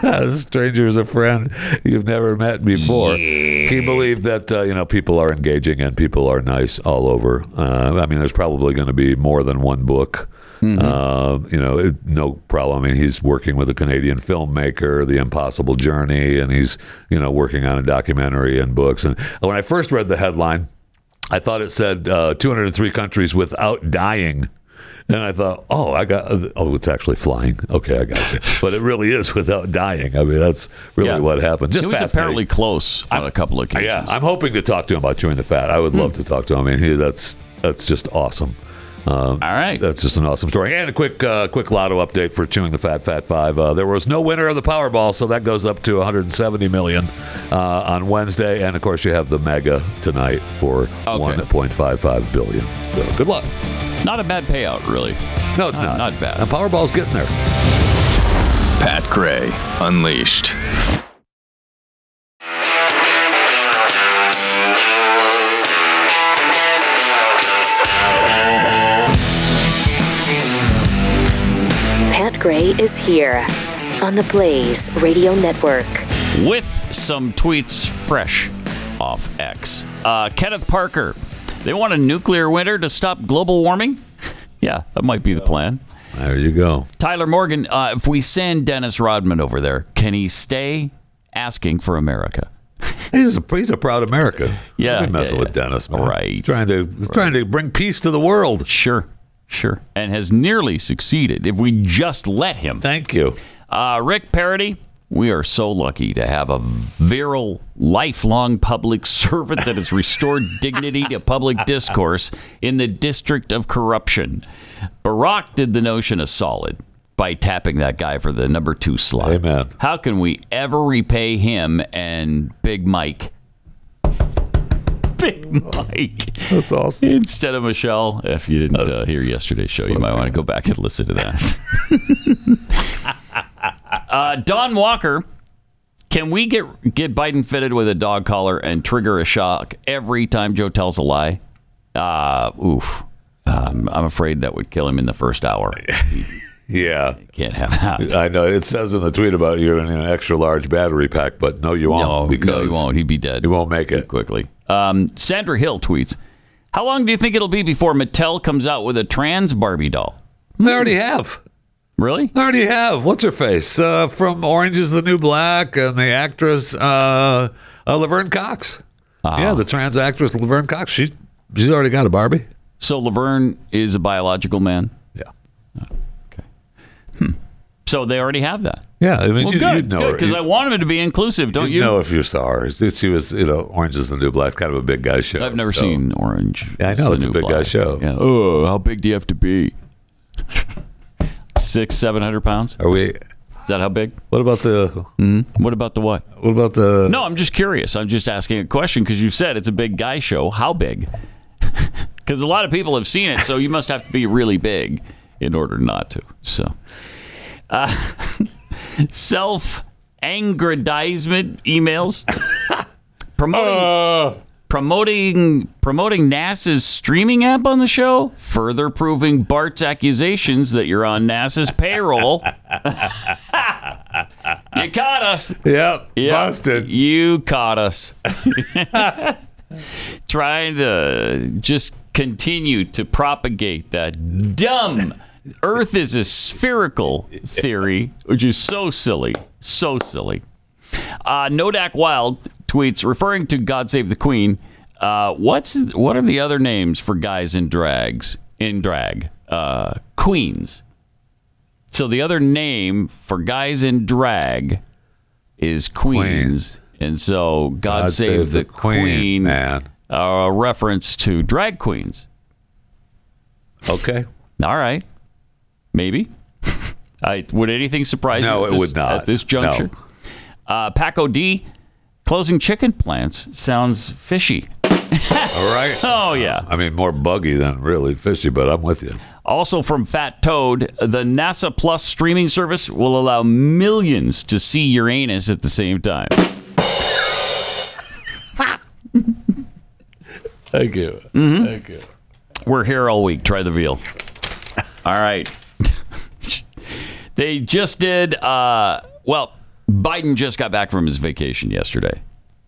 a <laughs> stranger is a friend you've never met before. He believed that uh, you know people are engaging and people are nice all over. Uh, I mean, there's probably going to be more than one book. Uh, you know, it, no problem. I mean, he's working with a Canadian filmmaker, The Impossible Journey, and he's you know working on a documentary and books. And when I first read the headline, I thought it said uh, 203 countries without dying. And I thought, oh, I got, oh, it's actually flying. Okay, I got you. <laughs> But it really is without dying. I mean, that's really Yeah. what happened. Just he was apparently close on a couple of occasions. Yeah, I'm hoping to talk to him about chewing the fat. I would love to talk to him. I mean, he, that's that's just awesome. Um, All right, that's just an awesome story. And a quick uh, quick lotto update for chewing the fat Fat Five. Uh, there was no winner of the Powerball, so that goes up to 170 million uh, on Wednesday. And of course, you have the Mega tonight for 1.55 billion. So good luck. Not a bad payout, really. No, it's not. not. Not bad. And Powerball's getting there. Pat Gray Unleashed. Pat Gray is here on the Blaze Radio Network. With some tweets fresh off X. Uh, Kenneth Parker. They want a nuclear winter to stop global warming? <laughs> yeah, that might be the plan. There you go. Tyler Morgan, uh, if we send Dennis Rodman over there, can he stay asking for America? <laughs> He's a he's a proud American. Yeah, Don't be messing yeah, with. Dennis, man. Right. He's trying to he's trying to bring peace to the world. Sure, sure, and has nearly succeeded if we just let him. Thank you, uh, Rick Parody. We are so lucky to have a virile, lifelong public <laughs> servant that has restored dignity to public discourse in the district of corruption. Barack did the notion a solid by tapping that guy for the number two slot. Amen. How can we ever repay him and Big Mike? Big Mike. That's awesome. Instead of Michelle, if you didn't uh, hear yesterday's show, you might want to go back and listen to that. <laughs> Uh, Don Walker, can we get get Biden fitted with a dog collar and trigger a shock every time Joe tells a lie? Uh, oof. Um, I'm afraid that would kill him in the first hour. <laughs> Yeah. Can't have that. I know. It says in the tweet about you in an extra large battery pack, but no, you won't. No, because no, he won't. He'd be dead. He won't make it. quickly. Um, Sandra Hill tweets, "How long do you think it'll be before Mattel comes out with a trans Barbie doll?" They already have. Really? They already have. What's her face uh, from Orange Is the New Black and the actress uh, uh, Laverne Cox. Ah. Yeah, the trans actress Laverne Cox. She she's already got a Barbie. So Laverne is a biological man. Yeah. Okay. Hmm. So they already have that. Yeah, I mean, well, you, good, you'd know because I want him to be inclusive, don't you? know if you saw her. She was, you know, Orange Is the New Black, kind of a big guy show. I've never so- seen Orange. Yeah, I know it's a big guy show. Yeah. Oh, how big do you have to be? <laughs> Six, seven hundred pounds. Are we? Is that how big? What about the? hmm What about the what? What about the? No, I'm just curious. I'm just asking a question because you said it's a big guy show. How big? <laughs> Because a lot of people have seen it, so you must have to be really big in order not to. So, uh, <laughs> self aggrandizement emails promoting promoting promoting NASA's streaming app on the show, further proving Bart's accusations that you're on NASA's payroll. <laughs> you caught us. Yep, Yep, busted. You caught us. <laughs> Trying to just continue to propagate that dumb Earth is a spherical theory, which is so silly. So silly. Uh, Nodak Wild tweets, referring to God Save the Queen. Uh, what's what are the other names for guys in drags in drag? Uh, queens. So the other name for guys in drag is queens, and so God, save, the, queen, man. A reference to drag queens. Okay. All right, maybe. <laughs> I would anything surprise No, you? at it this- would not. at this juncture. No. Uh, Paco D closing chicken plants sounds fishy. All right. <laughs> Oh yeah. I mean, more buggy than really fishy, but I'm with you. Also from Fat Toad, the NASA Plus streaming service will allow millions to see Uranus at the same time. Thank you. Mhm. Thank you. We're here all week. Try the veal. All right. They just did. Uh, well, Biden just got back from his vacation yesterday.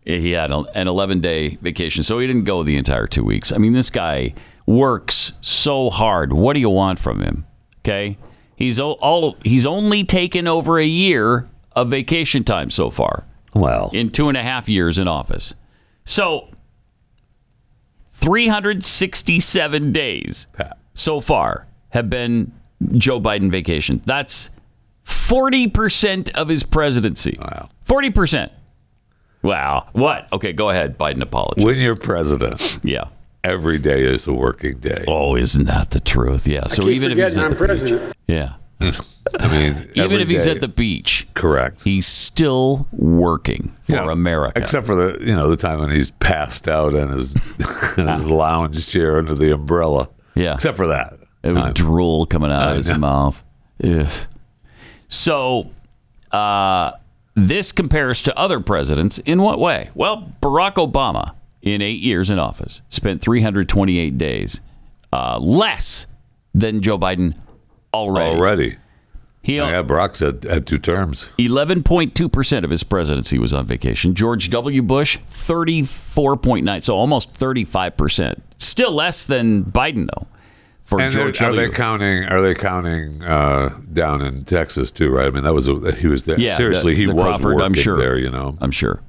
He had an 11 day vacation, so he didn't go the entire two weeks. I mean, this guy works so hard. What do you want from him? Okay, he's all he's only taken over a year of vacation time so far. Well, in two and a half years in office, so 367 days so far have been Joe Biden vacation. That's 40% of his presidency. Wow. 40%. Wow. What? Okay, go ahead. Biden apology. When you're president, yeah, every day is a working day. Oh, isn't that the truth? Yeah. So keep even if he's at I'm the beach, president. yeah. <laughs> I mean, Even every if he's day- at the beach, correct. He's still working for Yeah, America. Except for the you know the time when he's passed out in his <laughs> in his lounge chair under the umbrella. Yeah. Except for that. It would drool coming out I of his know. mouth. Ugh. So, uh, this compares to other presidents in what way? Well, Barack Obama, in eight years in office, spent 328 days uh, less than Joe Biden already. Already. He yeah, Barack said had two terms. 11.2% of his presidency was on vacation. George W. Bush, 34.9, so almost 35%. Still less than Biden, though. For and George are they counting? Are they counting uh, down in Texas too? Right. I mean, that was a, he was there. Yeah, Seriously, the- he the was Crawford, working I'm sure. there. You know. I'm sure.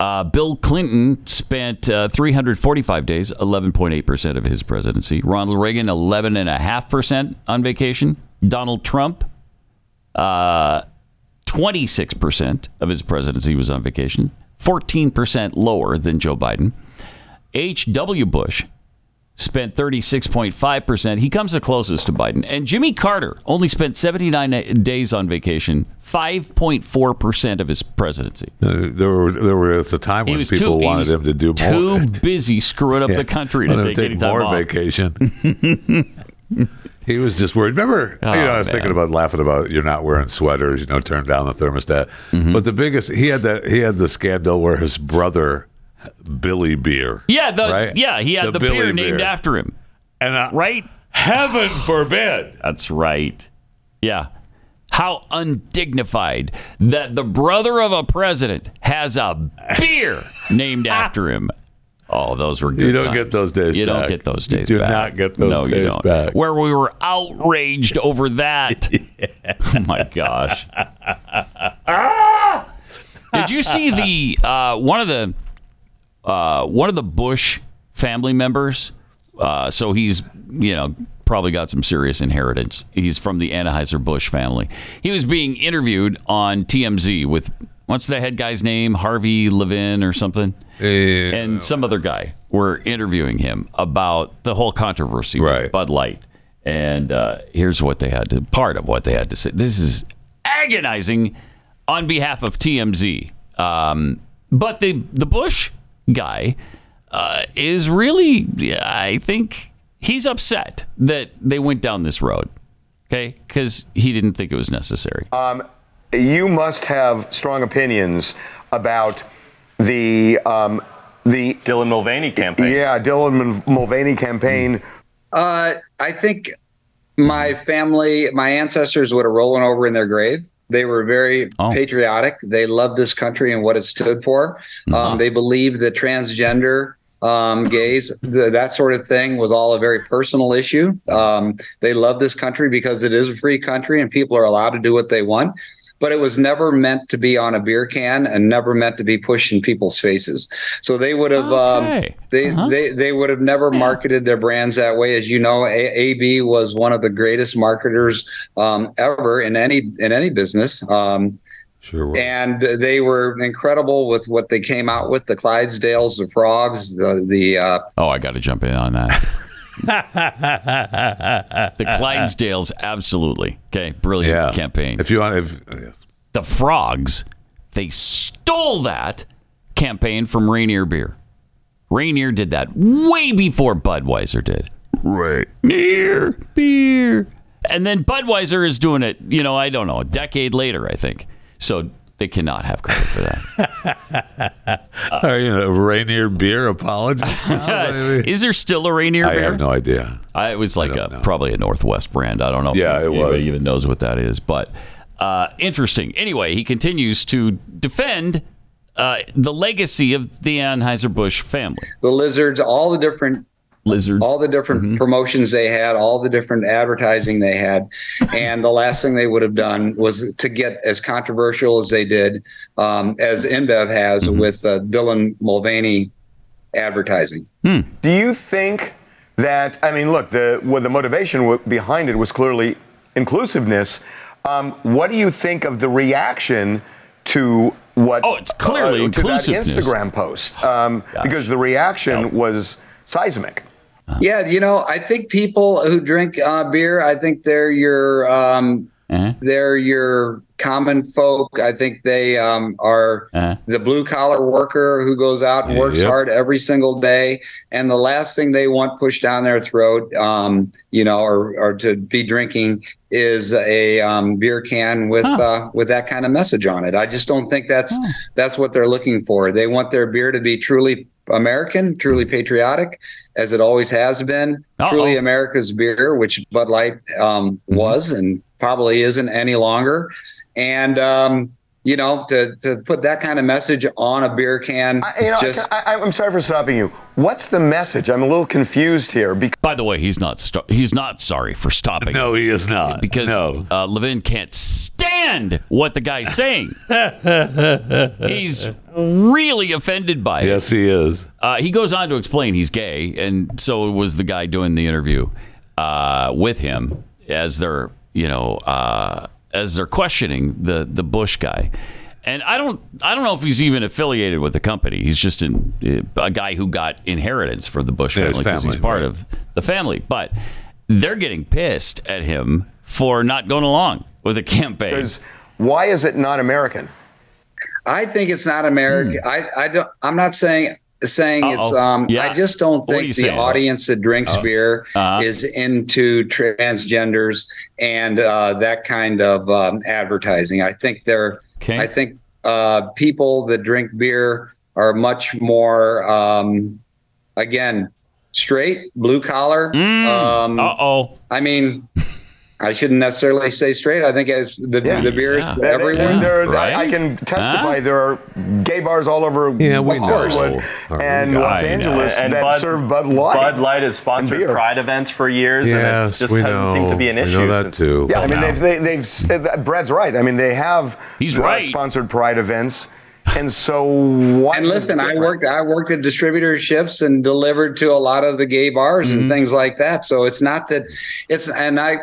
Uh, Bill Clinton spent uh, 345 days, 11.8% of his presidency. Ronald Reagan, 11.5% on vacation. Donald Trump, uh, 26% of his presidency was on vacation, 14% lower than Joe Biden. H.W. Bush spent 36.5%. He comes the closest to Biden. And Jimmy Carter only spent 79 days on vacation, 5.4% of his presidency. Uh, there were there was a time when people too, <laughs> wanted him to do more. Too busy screwing up Yeah. the country to take, any time more off. vacation. <laughs> He was just worried. Remember, Oh, you know, I was man. thinking about laughing about you're not wearing sweaters, you know, turn down the thermostat. Mm-hmm. But the biggest, he had that, he had the scandal where his brother, Billy Beer, Yeah, the right? yeah, he had the, Billy beer named after him. and uh, right? Heaven <sighs> forbid. That's right. Yeah. How undignified that the brother of a president has a beer <laughs> named after him. Oh, those were good. You don't times. get those days You don't get those days. You do back. not get those no, you days don't. back. Where we were outraged <laughs> over that. <laughs> Oh my gosh. Ah! Did you see the uh, one of the uh, one of the Busch family members? Uh, so he's you know probably got some serious inheritance. He's from the Anheuser Busch family. He was being interviewed on TMZ with what's the head guy's name? Harvey Levin or something, and some other guy were interviewing him about the whole controversy with Bud Light. And uh, here's what they had to part of what they had to say. This is agonizing on behalf of TMZ. Um, but the the Busch guy uh, is really, I think, he's upset that they went down this road. Okay, because he didn't think it was necessary. Um, you must have strong opinions about the um, the Dylan Mulvaney campaign. Yeah, Dylan Mulvaney campaign. Uh, I think my family, my ancestors would have rolling over in their grave. They were very patriotic. They loved this country and what it stood for. Um, they believed that transgender, um, gays, the, that sort of thing was all a very personal issue. Um, they love this country because it is a free country and people are allowed to do what they want. But it was never meant to be on a beer can and never meant to be pushed in people's faces. So they would have um, they, they they would have never marketed their brands that way. As you know, a- AB was one of the greatest marketers um, ever in any in any business. Um, Sure. and they were incredible with what they came out with the Clydesdales, the frogs, the the uh, Oh, I got to jump in on that. <laughs> the Clydesdales, absolutely. Okay, brilliant Yeah. campaign. If you want, if the frogs, they stole that campaign from Rainier Beer. Rainier did that way before Budweiser did. Rainier Beer. And then Budweiser is doing it, you know, I don't know, a decade later, I think. So they cannot have credit for that. are <laughs> you a Rainier beer apology? <laughs> is there still a Rainier I Beer? I have no idea. I, it was like a, probably a Northwest brand. I don't know. if Yeah, it anybody was. even knows what that is, but uh, interesting. Anyway, he continues to defend uh, the legacy of the Anheuser Busch family. the lizards, all the different lizards, all the different promotions they had, all the different advertising they had, <laughs> and the last thing they would have done was to get as controversial as they did, um, as InBev has with uh, Dylan Mulvaney advertising. Do you think that? I mean, look, the well, the motivation w- behind it was clearly inclusiveness. Um, what do you think of the reaction to what? Oh, it's clearly to that inclusiveness. Instagram post um, because the reaction was seismic. Yeah, you know, I think people who drink uh, beer, I think they're your um, they're your common folk. I think they um, are the blue collar worker who goes out and works Yep. hard every single day, and the last thing they want pushed down their throat, um, you know, or, or to be drinking is a um, beer can with uh, with that kind of message on it. I just don't think that's that's what they're looking for. They want their beer to be truly American, truly patriotic, as it always has been. Truly America's beer, which Bud Light um, was and probably isn't any longer. And um, you know, to to put that kind of message on a beer can, You know, just I, I, I'm sorry for stopping you. What's the message? I'm a little confused here. Because By the way, he's not sto- he's not sorry for stopping. No, he is not. because No. uh, Levin can't stand what the guy's saying. <laughs> he's really offended by it. Yes, he is. Uh, he goes on to explain he's gay, and so was the guy doing the interview uh, with him as they're you know uh, as they're questioning the the Busch guy. And I don't I don't know if he's even affiliated with the company. He's just an, a guy who got inheritance for the Busch Yeah, family because he's part right. of the family. But they're getting pissed at him for not going along with the campaign. why is it not American? I think it's not American. Hmm. I, I don't. I'm not saying saying it's. Uh-oh. Um, Yeah. I just don't What are you think the saying? audience that drinks Uh, beer uh-huh. is into transgenders and uh, that kind of um, advertising. I think they're. I think uh, people that drink beer are much more, um, again, straight, blue collar. um, uh oh. I mean. I shouldn't necessarily say straight. I think as the the beer is for And- and everyone. there- I- I can testify. There are gay bars all over Yeah, we know. Hollywood Or- and I Los know. Angeles And that Bud- serve Bud Light. Bud Light has sponsored pride events for years, and Yes, it's just we hasn't know. seemed to be an We issue. know that too. Yeah, I mean, they've, they, they've, s- uh, Brad's right. I mean, they have He's uh, right. sponsored pride events. And so why And listen, I worked I worked at distributorships and delivered to a lot of the gay bars Mm-hmm. and things like that. So it's not that it's and I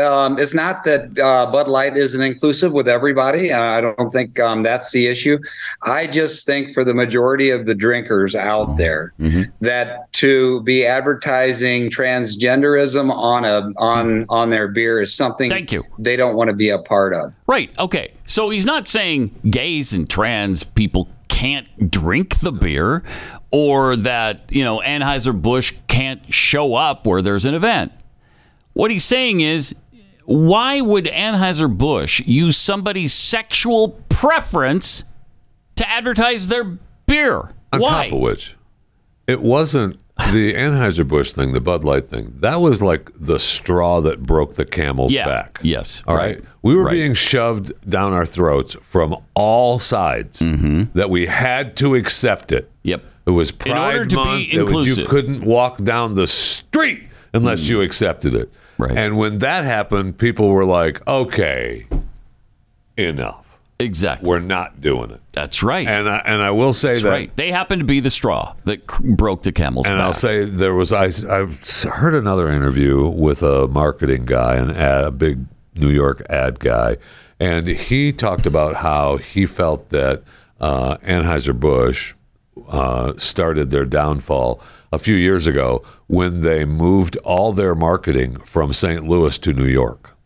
um, it's not that uh, Bud Light isn't inclusive with everybody. and I don't think um, that's the issue. I just think for the majority of the drinkers out there, that to be advertising transgenderism on a on on their beer is something Thank you. they don't want to be a part of. Right. Okay. So he's not saying gays and trans people can't drink the beer or that, you know, Anheuser-Busch can't show up where there's an event. What he's saying is, why would Anheuser-Busch use somebody's sexual preference to advertise their beer? On why? top of which, it wasn't the <laughs> Anheuser-Busch thing, the Bud Light thing. That was like the straw that broke the camel's Yeah. back. Yes. All right. We were being shoved down our throats from all sides that we had to accept it. Mm-hmm. Yep. It was In order Pride to be Month. It was- you couldn't walk down the street unless Mm. you accepted it. Right. And when that happened, people were like, okay, enough. Exactly. We're not doing it. That's right. And I, and I will say That's that right. They happened to be the straw that cr- broke the camel's and back. And I'll say there was I I heard another interview with a marketing guy, an ad, a big New York ad guy, and he talked about how he felt that uh, Anheuser Busch uh, started their downfall a few years ago when they moved all their marketing from St. Louis to New York.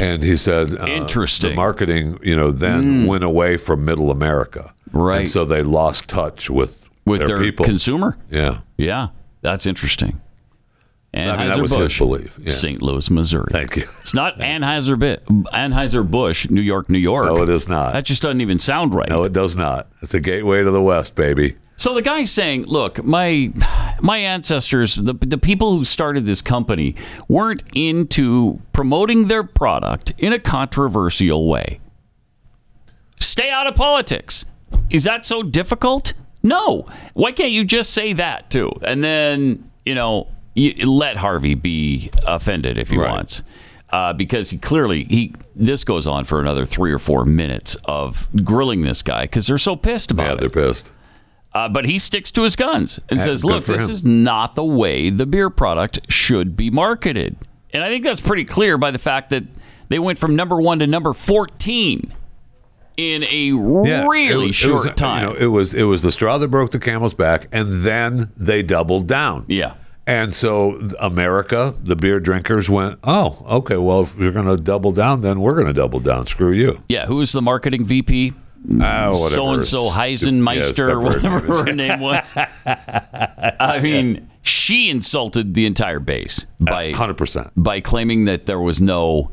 And he said, uh, Interesting. The marketing, you know, then Mm. went away from Middle America, Right. And so they lost touch with with their, their people. consumer. Yeah. Yeah, that's interesting. I mean, that was his belief, yeah. St. Louis, Missouri. Thank you. It's not Anheuser Anheuser Busch, New York, New York. No, it is not. That just doesn't even sound right. No, it does not. It's a gateway to the West, baby. So the guy's saying, "Look, my my ancestors, the the people who started this company, weren't into promoting their product in a controversial way. Stay out of politics. Is that so difficult? No. Why can't you just say that too, and then you know you, let Harvey be offended if he wants." Uh, because he clearly he this goes on for another three or four minutes of grilling this guy because they're so pissed about Yeah, it. Yeah, they're pissed. Uh, but he sticks to his guns and Yeah, says, "Look, this him. is not the way the beer product should be marketed." And I think that's pretty clear by the fact that they went from number one to number fourteen in a Yeah, really short was, time. You know, it was it was the straw that broke the camel's back, and then they doubled down. Yeah. And so America, the beer drinkers went, "Oh, okay. Well, if you're going to double down, then we're going to double down. Screw you." yeah, who is the marketing VP? So and so Heisenmeister, yeah, or whatever her <laughs> name was. I mean, she insulted the entire base by hundred percent by claiming that there was no,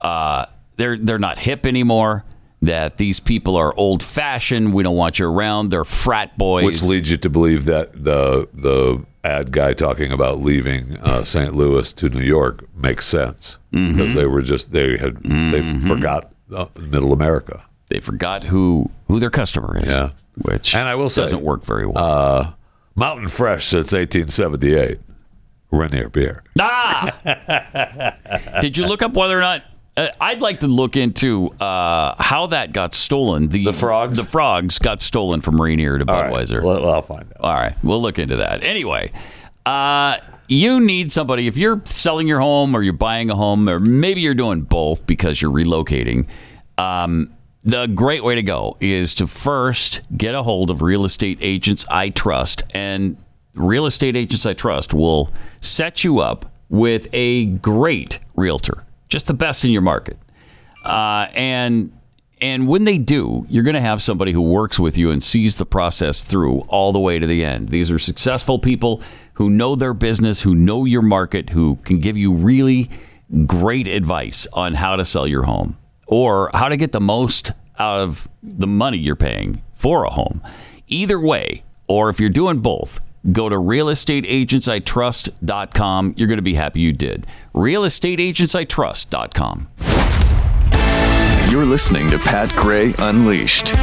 uh, they're they're not hip anymore. That these people are old fashioned. We don't want you around. They're frat boys. Which leads you to believe that the the ad guy talking about leaving uh, St. Louis to New York makes sense Mm-hmm. because they were just they had they forgot uh, Middle America. They forgot who who their customer is. Yeah. which And I will say, doesn't work very well. Uh, Mountain Fresh since 1878, Rainier beer. Ah! Did you look up whether or not? Uh, I'd like to look into uh, how that got stolen. The, frogs. The frogs got stolen from Rainier to Budweiser. Well, I'll find out. All right, we'll look into that. Anyway, uh, you need somebody if you're selling your home or you're buying a home, or maybe you're doing both because you're relocating. Um, the great way to go is to first get a hold of real estate agents I trust, and real estate agents I trust will set you up with a great realtor, just the best in your market, uh, and and when they do, you're going to have somebody who works with you and sees the process through all the way to the end. These are successful people who know their business, who know your market, who can give you really great advice on how to sell your home or how to get the most out of the money you're paying for a home. Either way, or if you're doing both, go to realestateagentsitrust.com. You're going to be happy you did. realestateagentsitrust.com. You're listening to Pat Gray Unleashed.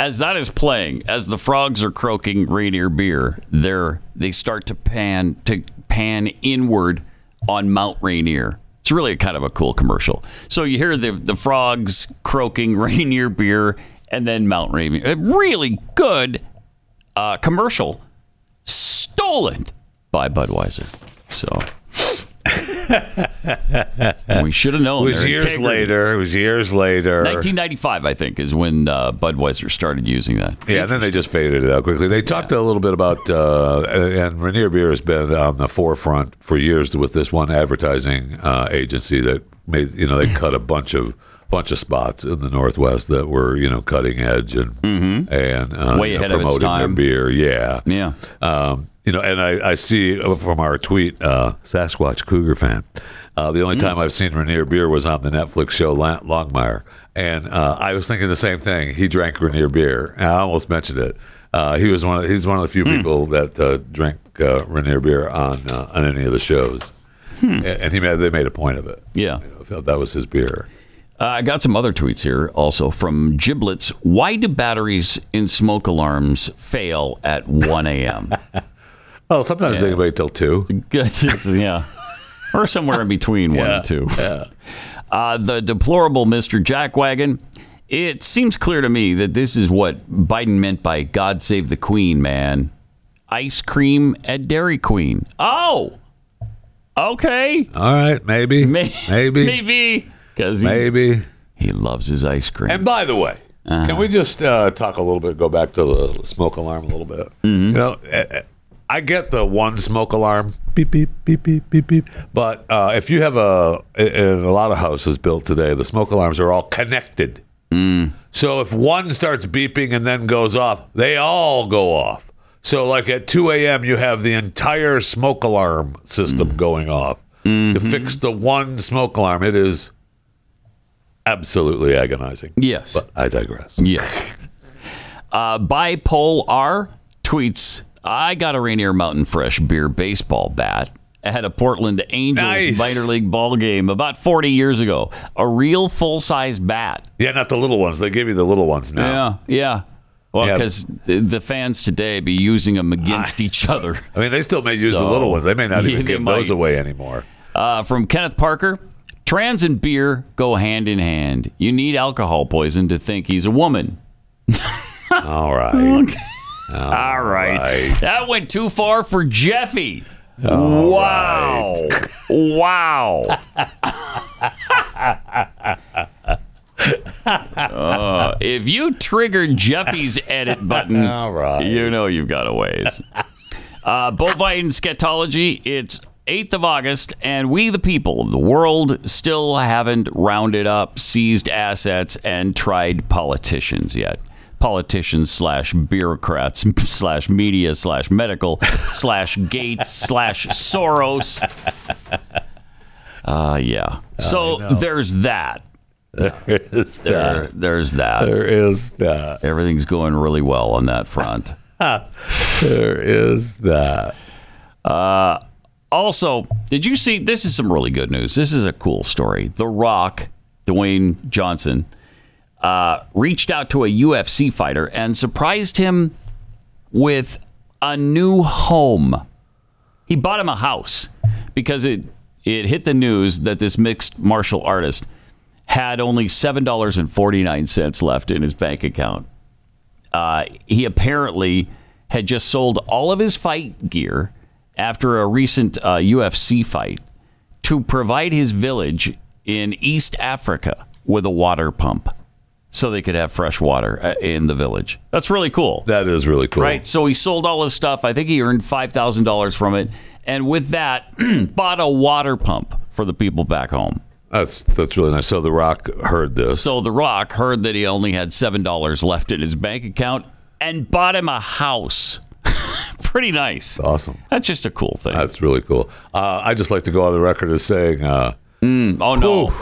As that is playing, as the frogs are croaking Rainier beer, they're they start to pan to pan inward on Mount Rainier. It's really kind of a cool commercial. So you hear the the frogs croaking <laughs> Rainier beer, and then Mount Rainier. A really good uh, commercial, stolen by Budweiser. So <laughs> we should have known. It was years integrity. later. It was years later. 1995, I think, is when uh, Budweiser started using that. Yeah, and then they just faded it out quickly. They talked a little bit about, uh, and Rainier Beer has been on the forefront for years with this one advertising uh, agency that made, you know, they cut a bunch of bunch of spots in the Northwest that were, you know, cutting edge and and uh, Mm-hmm. Way you know, ahead of its promoting their time. beer. Yeah, Yeah. um, you know, and I, I see from our tweet, uh, Sasquatch Cougar fan. Uh, the only Mm. time I've seen Rainier beer was on the Netflix show La- Longmire, and uh, I was thinking the same thing. He drank Rainier beer, and I almost mentioned it. Uh, he was one. Of, he's one of the few Hmm. people that uh, drank uh, Rainier beer on uh, on any of the shows, Hmm. and, and he made they made a point of it. Yeah. You know, that was his beer. Uh, I got some other tweets here also from Giblets. Why do batteries in smoke alarms fail at 1 a.m.? <laughs> Oh, sometimes they wait till two. <laughs> yeah. Or somewhere in between 1 Yeah, and 2. <laughs> Uh, the deplorable Mr. Jackwagon. It seems clear to me that this is what Biden meant by God Save the Queen, man. Ice cream at Dairy Queen. Oh, okay. All right, maybe, <laughs> May- maybe, Maybe. Because he, maybe. he loves his ice cream. And by the way, can we just uh, talk a little bit? Go back to the smoke alarm a little bit. You know, I get the one smoke alarm, beep beep beep beep beep beep. But uh, if you have a in a lot of houses built today, the smoke alarms are all connected. So if one starts beeping and then goes off, they all go off. So like at 2 a.m., you have the entire smoke alarm system going off to fix the one smoke alarm. It is absolutely agonizing. Yes. But I digress. Yes. <laughs> Uh, R tweets I got a Rainier Mountain Fresh beer baseball bat at a Portland Angels Nice. minor league ball game about 40 years ago. A real full size bat. Yeah, not the little ones. They give you the little ones now. Yeah, yeah. Well, because the, the fans today be using them against each other. <laughs> I mean, they still may use the little ones. They may not <laughs> even they give those away anymore. Uh, from Kenneth Parker, trans and beer go hand in hand. You need alcohol poison to think he's a woman. <laughs> All right. All right. That went too far for Jeffy. All wow. <laughs> Wow. <laughs> Uh, if you triggered Jeffy's edit button, <laughs> All right. you know you've got a ways. Uh, bovine scatology, it's 8th of August, and we, the people of the world, still haven't rounded up, seized assets, and tried politicians yet. Politicians slash bureaucrats <laughs> slash media slash medical <laughs> slash Gates slash Soros. Uh, yeah. So there's that. <laughs> There is There, that. there's that. There is that. Everything's going really well on that front. There is that. Uh, also, did you see? This is some really good news. This is a cool story. The Rock, Dwayne Johnson, uh, reached out to a UFC fighter and surprised him with a new home. He bought him a house because it it hit the news that this mixed martial artist had only seven dollars and forty nine cents left in his bank account. Uh, he apparently had just sold all of his fight gear after a recent uh, UFC fight to provide his village in East Africa with a water pump so they could have fresh water uh, in the village. That's really cool. That is really cool. Right. So he sold all his stuff. I think he earned $5,000 from it. And with that, <clears throat> bought a water pump for the people back home. That's that's really nice. So The Rock heard this. So The Rock heard that he only had $7 left in his bank account and bought him a house. <laughs> Pretty nice. awesome. That's just a cool thing. That's really cool. Uh, I just like to go on the record as saying, uh, oh no,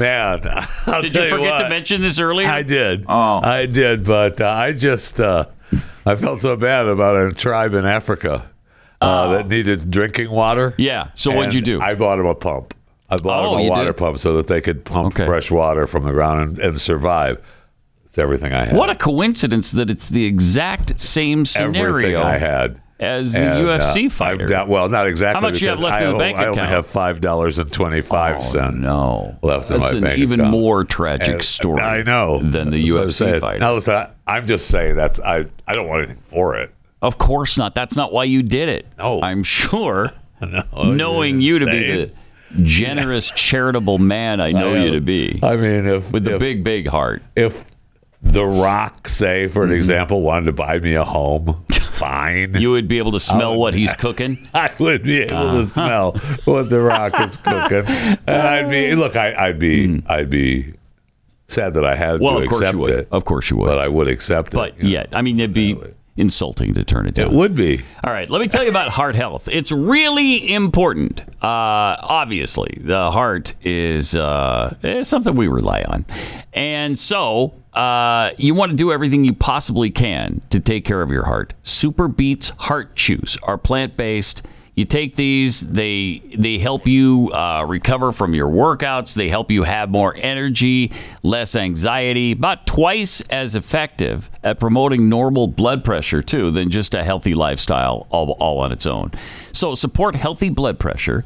man, <laughs> I'll Did tell you forget to what. mention this earlier? I did. Oh. I did, but uh, I just uh, I felt so bad about a tribe in Africa uh, that needed drinking water. Oh. Yeah. So what'd you do? I bought them a pump. I bought Oh, them a water did? pump so that they could pump fresh water from the ground and, and survive. It's everything I had. What a coincidence that it's the exact same scenario Everything I had. As the And, UFC uh, fighter. Well, not exactly. How much you have left I, in the bank account? I only have five dollars and twenty five cents. no, left in That's my an bank even account. more tragic And- story I know than the That's UFC fighter. Now listen, I, I'm just saying that's I. I don't want anything for it. Of course not. That's not why you did it. No. I'm sure. <laughs> no, knowing you to be the generous, <laughs> charitable man I know I you to be. I mean, if with the if- big, big heart. If The Rock, say for an Mm-hmm. example, wanted to buy me a home, <laughs> fine. You would be able to smell what he's <laughs> cooking. I would be able Uh-huh. to smell what The Rock is cooking, and I'd be look. I, I'd be I'd be sad that I had Mm. Well, to of course you accept it. Of course you would. but I would accept it. But yet, I mean, it'd be insulting to turn it down. It would be. All right, let me tell you about heart health. It's really important. Uh, obviously, the heart is uh, is something we rely on, and so uh, you want to do everything you possibly can to take care of your heart. SuperBeets Heart Chews are plant based. You take these; they they help you uh, recover from your workouts. They help you have more energy, less anxiety, about twice as effective at promoting normal blood pressure too than just a healthy lifestyle all, all on its own. So support healthy blood pressure,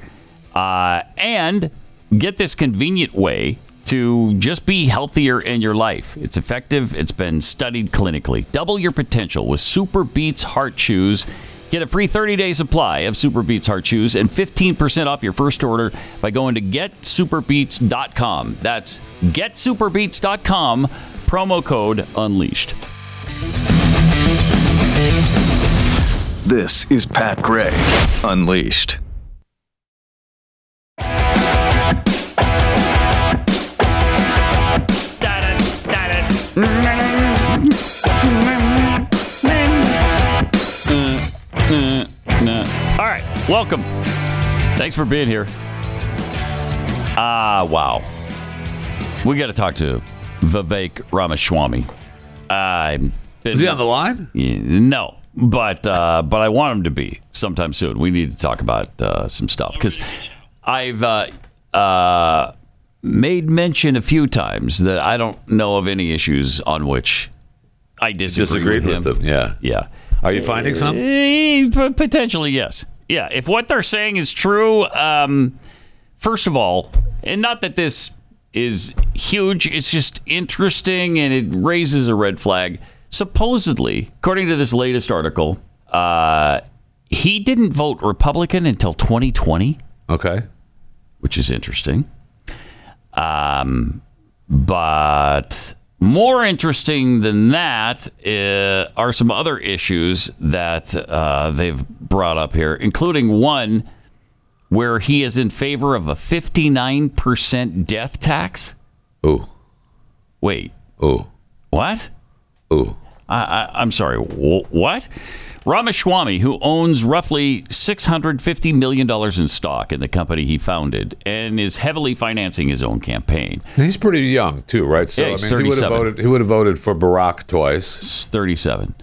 uh, and get this convenient way to just be healthier in your life. It's effective. It's been studied clinically. Double your potential with SuperBeets Heart Chews. Get a free 30-day supply of SuperBeets Heart Chews and 15% off your first order by going to getsuperbeets.com. That's getsuperbeets.com, promo code unleashed. This is Pat Gray Unleashed. All right, welcome. Thanks for being here. Ah, wow. We got to talk to Vivek Ramaswamy. I'm Is he on the line? No, but uh, but I want him to be sometime soon. We need to talk about uh, some stuff because I've uh, uh, made mention a few times that I don't know of any issues on which I disagree Disagreed with him. with them, yeah. yeah. Are you finding some? Eh, Potentially, yes. Yeah, if what they're saying is true, um, first of all, and not that this is huge, it's just interesting and it raises a red flag. Supposedly, according to this latest article, uh, he didn't vote Republican until 2020. Okay. Which is interesting. Um, but more interesting than that uh, are some other issues that uh, they've brought up here, including one where he is in favor of a 59% death tax. Oh. Wait. Oh. What? Oh. I, I, I'm sorry. Wh- what? Ramaswamy, who owns roughly $650 million in stock in the company he founded and is heavily financing his own campaign. He's pretty young too, right? So Yeah, he's I mean, he would have voted. He would have voted for Barack twice. He's 37.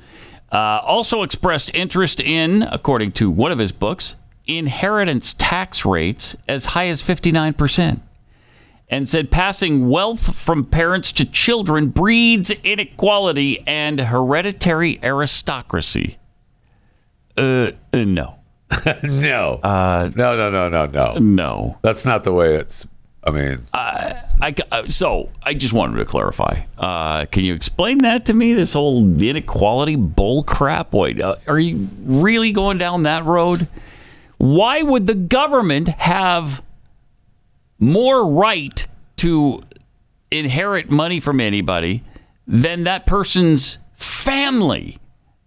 Uh, also expressed interest in, according to one of his books, inheritance tax rates as high as 59%. And said passing wealth from parents to children breeds inequality and hereditary aristocracy. Uh, uh, no. <laughs> no. Uh, no, no, no, no, no. No. That's not the way it's. I mean, I, uh, so I just wanted to clarify. Uh, can you explain that to me? This whole inequality bull crap. Wait, uh, are you really going down that road? Why would the government have more right to inherit money from anybody than that person's family?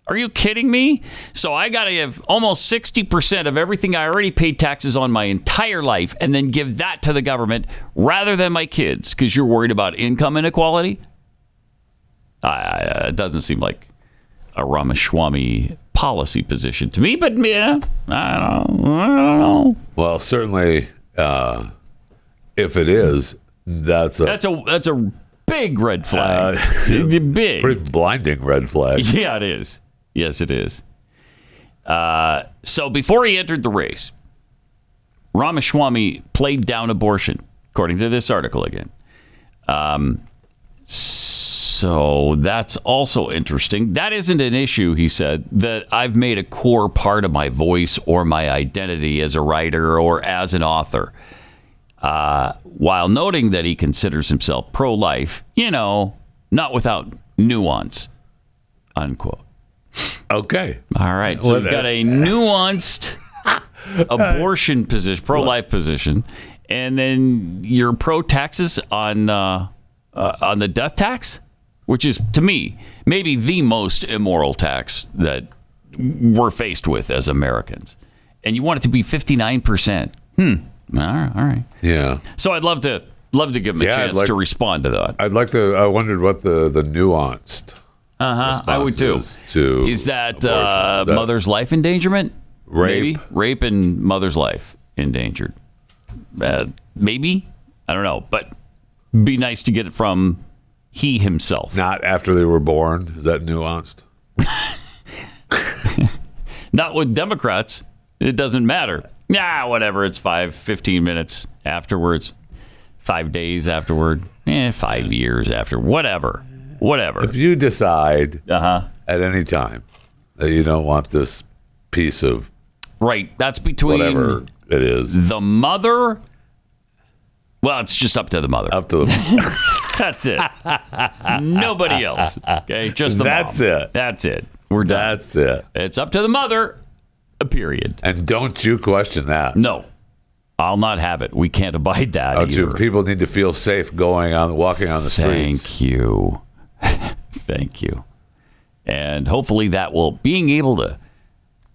Are you kidding me? So I got to give almost 60% of everything I already paid taxes on my entire life and then give that to the government rather than my kids because you're worried about income inequality? Uh, it doesn't seem like a Ramaswamy policy position to me, but yeah, I don't, I don't know. Well, certainly, uh, if it is, that's a That's a that's a big red flag. <laughs> big, pretty blinding red flag. Yeah, it is. Yes, it is. Uh, so before he entered the race, Ramaswamy played down abortion, according to this article again. Um, so that's also interesting. That isn't an issue, he said, that I've made a core part of my voice or my identity as a writer or as an author. Uh, while noting that he considers himself pro life, you know, not without nuance, unquote. Okay. All right. So Well, we've got a nuanced <laughs> abortion position, pro life position, and then you're pro taxes on uh, uh, on the death tax, which is to me maybe the most immoral tax that we're faced with as Americans, and you want it to be fifty nine percent. Hmm. All right. All right. Yeah. So I'd love to love to give him a Yeah, chance like- to respond to that. I'd like to. I wondered what the the nuanced. Uh huh. I would too. To Is that, uh, Is that mother's life endangerment? Rape. Maybe rape and mother's life endangered. Uh, maybe I don't know, but be nice to get it from he himself. Not after they were born. Is that nuanced? <laughs> <laughs> Not with Democrats. It doesn't matter. Yeah, whatever. It's five, 15 minutes afterwards, five days afterward, eh, five years after, whatever, whatever. If you decide uh-huh. at any time that you don't want this piece of Right. That's between whatever it is, the mother. Well, it's just up to the mother. up to the. <laughs> That's it. Nobody else. Okay, just the That's mom. it. That's it. We're done. That's it. It's up to the mother. A period. And don't you question that. No, I'll not have it. We can't abide that either. people need to feel safe going on, walking on the streets. Thank you. Thank you. And hopefully that will being able to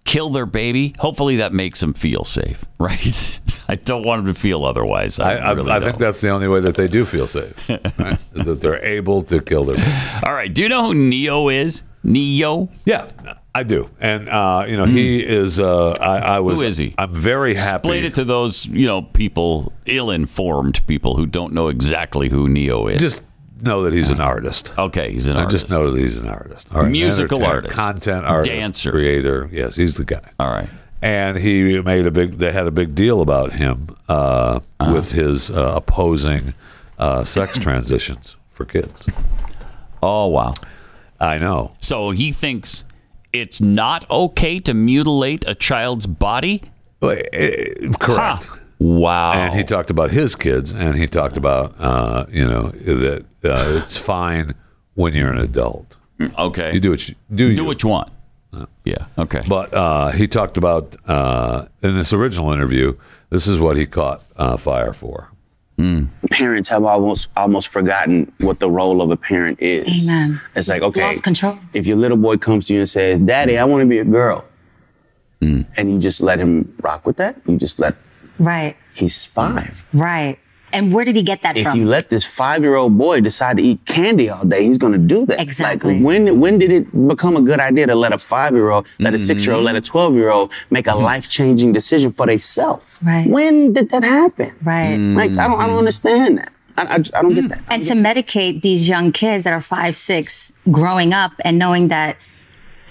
kill their baby. Hopefully that makes them feel safe, <laughs> right? I don't want them to feel otherwise. I, I, really I think that's the only way that they do feel safe, <laughs> right? is that they're able to kill their. Baby. All right. Do you know who Ne-Yo is? Ne-Yo. Yeah, I do, and uh, you know he is. Uh, I, I was. Hmm. Who is he? I'm very happy. Explain it to those you know people, ill-informed people who don't know exactly who Ne-Yo is. Just know that he's an artist. Okay, he's an artist. I artist. just know that he's an artist. All right, Musical entertainer, artist. content artist, Dancer. creator. Yes, he's the guy. All right. And he made a big. They had a big deal about him uh, Uh-huh. with his uh, opposing uh, sex <laughs> transitions for kids. Oh wow. I know. So he thinks it's not okay to mutilate a child's body. Correct. Wow. And he talked about his kids, and he talked about uh, you know that uh, it's fine when you're an adult. Okay. You do what you do. Do what you want. Yeah. Okay. But uh, he talked about uh, in this original interview. This is what he caught uh, fire for. Parents have almost almost forgotten what the role of a parent is. Amen. It's like okay, Lost control. if your little boy comes to you and says, "Daddy, I want to be a girl," Hmm. and you just let him rock with that, you just let Right. he's five. Right. And where did he get that If from? you let this five-year-old boy decide to eat candy all day, he's going to do that. Exactly. Like when when did it become a good idea to let a five-year-old, let a Mm-hmm. six-year-old, let a twelve-year-old make a mm-hmm. life-changing decision for themselves? Right. When did that happen? Right. Mm-hmm. Like I don't I don't understand that. I, I, just- I don't get mm. that. and to medicate these young kids that are five, six, growing up and knowing that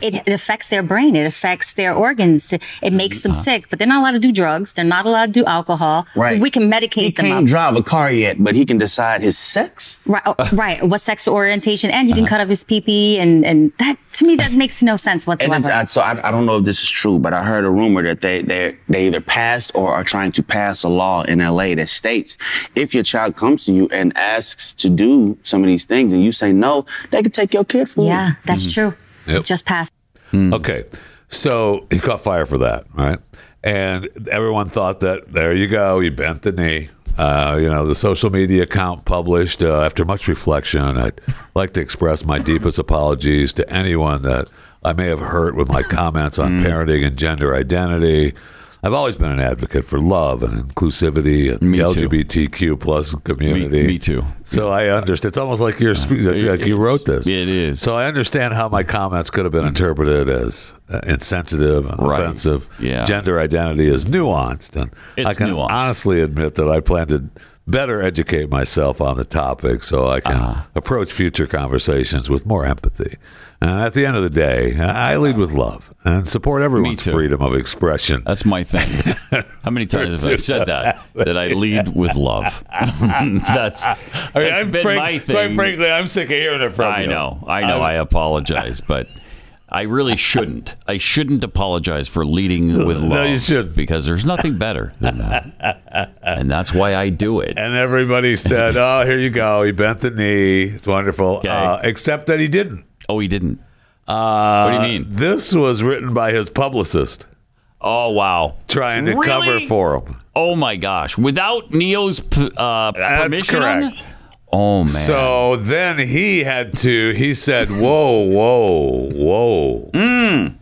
it, it affects their brain. It affects their organs. It makes them sick. But they're not allowed to do drugs. They're not allowed to do alcohol. Right. We can medicate He them can't up. drive a car yet, but he can decide his sex. Right, oh, <laughs> right. What sexual orientation, and he can Uh-huh. cut off his pee and and that to me that makes no sense And it's, whatsoever. I, so I, I don't know if this is true, but I heard a rumor that they they they either passed or are trying to pass a law in LA that states if your child comes to you and asks to do some of these things and you say no, they can take your kid from you. yeah, that's true. Yep. Just passed. Okay, so he caught fire for that, right? And everyone thought that there you go, he bent the knee. Uh, you know, the social media account published uh, after much reflection. I'd like to express my deepest apologies to anyone that I may have hurt with my comments on parenting and gender identity. I've always been an advocate for love and inclusivity and Me the. LGBTQ plus community. me too. So I understand. It's almost like you're like you wrote this. It is. So I understand how my comments could have been interpreted as uh, insensitive and Right. offensive. Yeah. Gender identity is nuanced, and I can nuanced. honestly admit that I plan to better educate myself on the topic so I can Uh-huh. approach future conversations with more empathy. And at the end of the day, I lead with love and support everyone's freedom of expression. That's my thing. How many times have I said that? That I lead with love. <laughs> that's I mean, I'm been frank- my thing. Quite frankly, I'm sick of hearing it from I you. I know, I know. I apologize, but I really shouldn't. I shouldn't apologize for leading with love. No, you shouldn't. because there's nothing better than that, and that's why I do it. And everybody said, "Oh, here you go. He bent the knee. It's wonderful." Okay. Uh, except that he didn't. Oh, he didn't. Uh, What do you mean? This was written by his publicist, Oh wow, trying to Really? cover for him. Oh my gosh, without Ne-Yo's p- uh, That's permission. on correct. Oh man. So then he had to. He said, "Whoa, whoa, whoa." Mm.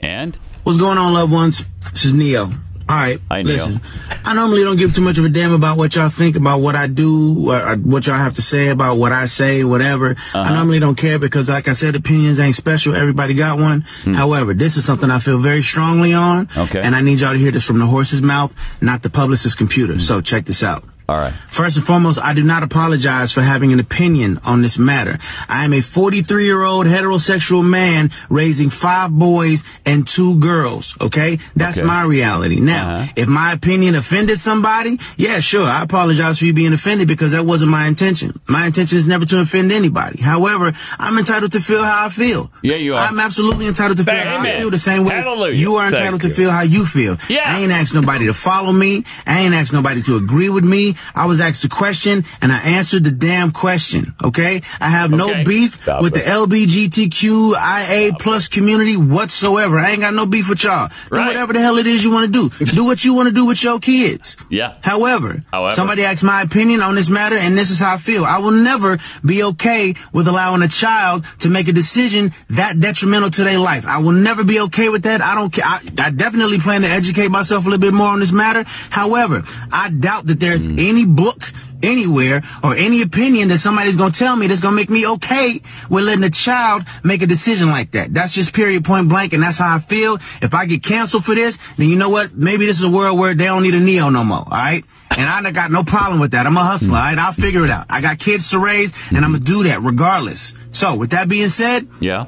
And What's going on, loved ones? This is Ne-Yo. All right, Hi, Ne-Yo. listen. I normally don't give too much of a damn about what y'all think about what I do, uh, what y'all have to say about what I say, whatever. Uh-huh. I normally don't care because, like I said, opinions ain't special. Everybody got one. However, this is something I feel very strongly on. Hmm. Okay. And I need y'all to hear this from the horse's mouth, not the publicist's computer. So check this out. All right. First and foremost, I do not apologize for having an opinion on this matter. I am a 43 year old heterosexual man raising five boys and two girls. Okay. That's Okay. my reality. Now, Uh-huh. if my opinion offended somebody, yeah, sure. I apologize for you being offended because that wasn't my intention. My intention is never to offend anybody. However, I'm entitled to feel how I feel. Yeah, you are. I'm absolutely entitled to feel how I feel the same way Hallelujah. you are Thank entitled you. to feel how you feel. Yeah. I ain't asked nobody to follow me. I ain't asked nobody to agree with me. I was asked a question and I answered the damn question. Okay. I have no Okay. beef Stop with it. the LBGTQIA plus community whatsoever. I ain't got no beef with y'all. Do whatever the hell it is you want to do. <laughs> do what you want to do with your kids. Yeah. However, However. somebody asked my opinion on this matter, and this is how I feel. I will never be okay with allowing a child to make a decision that detrimental to their life. I will never be okay with that. I don't care. I, I definitely plan to educate myself a little bit more on this matter. However, I doubt that there's any book anywhere or any opinion that somebody's gonna tell me that's gonna make me okay with letting a child make a decision like that. That's just period point blank, and that's how I feel. If I get canceled for this, then you know what? Maybe this is a world where they don't need a Ne-Yo no more, alright? And I got no problem with that. I'm a hustler, alright? I'll figure it out. I got kids to raise, and I'm gonna do that regardless. So, with that being said, Yeah.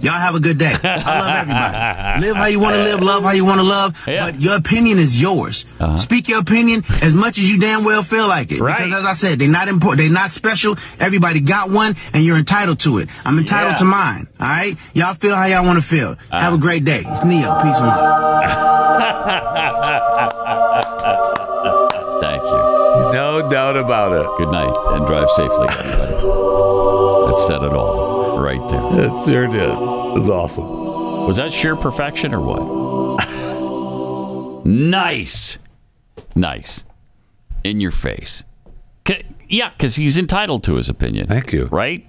Y'all have a good day. I love everybody. <laughs> live how you want to live, love how you want to love, Yeah. but your opinion is yours. Uh-huh. Speak your opinion as much as you damn well feel like it. Right. Because as I said, they're not important. They're not special. Everybody got one, and you're entitled to it. I'm entitled Yeah. to mine. All right. Y'all feel how y'all want to feel. Uh-huh. have a great day. It's Ne-Yo. Peace and love. Thank you. No doubt about it. Good night and drive safely, everybody. That said it all right there. <laughs> It sure did. It was awesome. Was that sheer perfection or what? <laughs> nice. Nice. In your face. Yeah, because he's entitled to his opinion. Thank you. Right?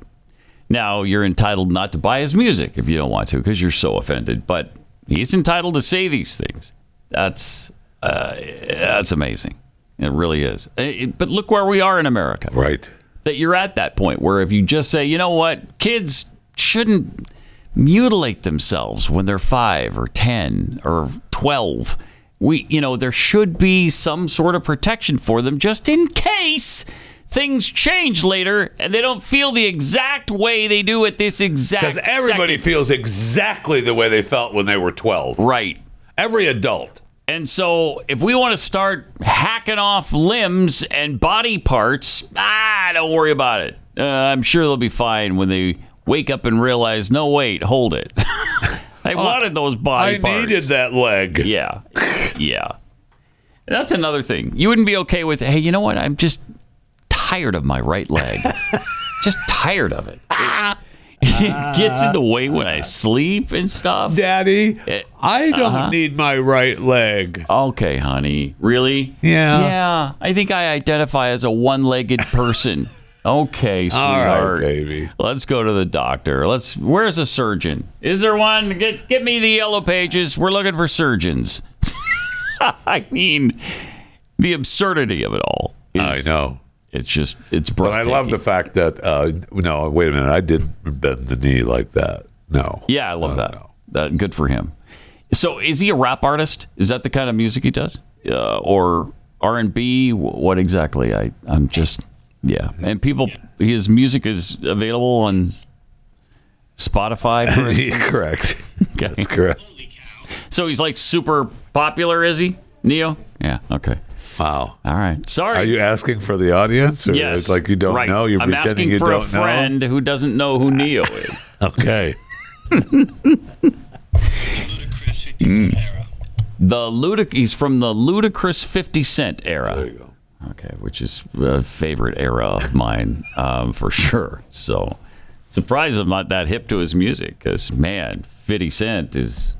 Now, you're entitled not to buy his music if you don't want to because you're so offended, but he's entitled to say these things. That's, uh, that's amazing. It really is. It- but look where we are in America Right. That you're at that point where if you just say, you know what, kids shouldn't mutilate themselves when they're five or 10 or 12. We, you know, there should be some sort of protection for them just in case things change later and they don't feel the exact way they do at this exact Because everybody second. feels exactly the way they felt when they were 12. Right. Every adult. And so, if we want to start hacking off limbs and body parts, ah, don't worry about it. Uh, I'm sure they'll be fine when they wake up and realize, no, wait, hold it. <laughs> I wanted those body parts. I parts. needed that leg. Yeah. Yeah. That's another thing. You wouldn't be okay with, hey, you know what? I'm just tired of my right leg. <laughs> just tired of it. It, <laughs> it <laughs> gets in the way when I sleep and stuff. Daddy, I don't Uh-huh. need my right leg. Okay, honey. Really? Yeah. Yeah. I think I identify as a one legged person. <laughs> Okay, All right, sweetheart. baby. Let's go to the doctor. Let's where's a surgeon? Is there one? Get get me the yellow pages. We're looking for surgeons. <laughs> I mean, the absurdity of it all. I know. It's just it's broken. But I love the fact that, uh, no, wait a minute. I didn't bend the knee like that. No. Yeah, I love that. That good for him. So, is he a rap artist? Is that the kind of music he does, uh, or R and B? What exactly? I I'm just yeah. And people, his music is available on Spotify. For <laughs> Yeah, correct. <laughs> okay. That's correct. So he's like super popular, is he? Ne-Yo? Yeah. Okay. Wow. All right. Sorry. Are you asking for the audience? Or yes. It's like you don't right. know. You're I'm asking you for don't a friend who doesn't know who Ne-Yo is. <laughs> Okay. Mm. <laughs> The ludic he's from the Ludacris 50 Cent era. There you go. Okay, which is a favorite era of mine <laughs> um, for sure. So surprised I'm not that hip to his music because man, 50 Cent is.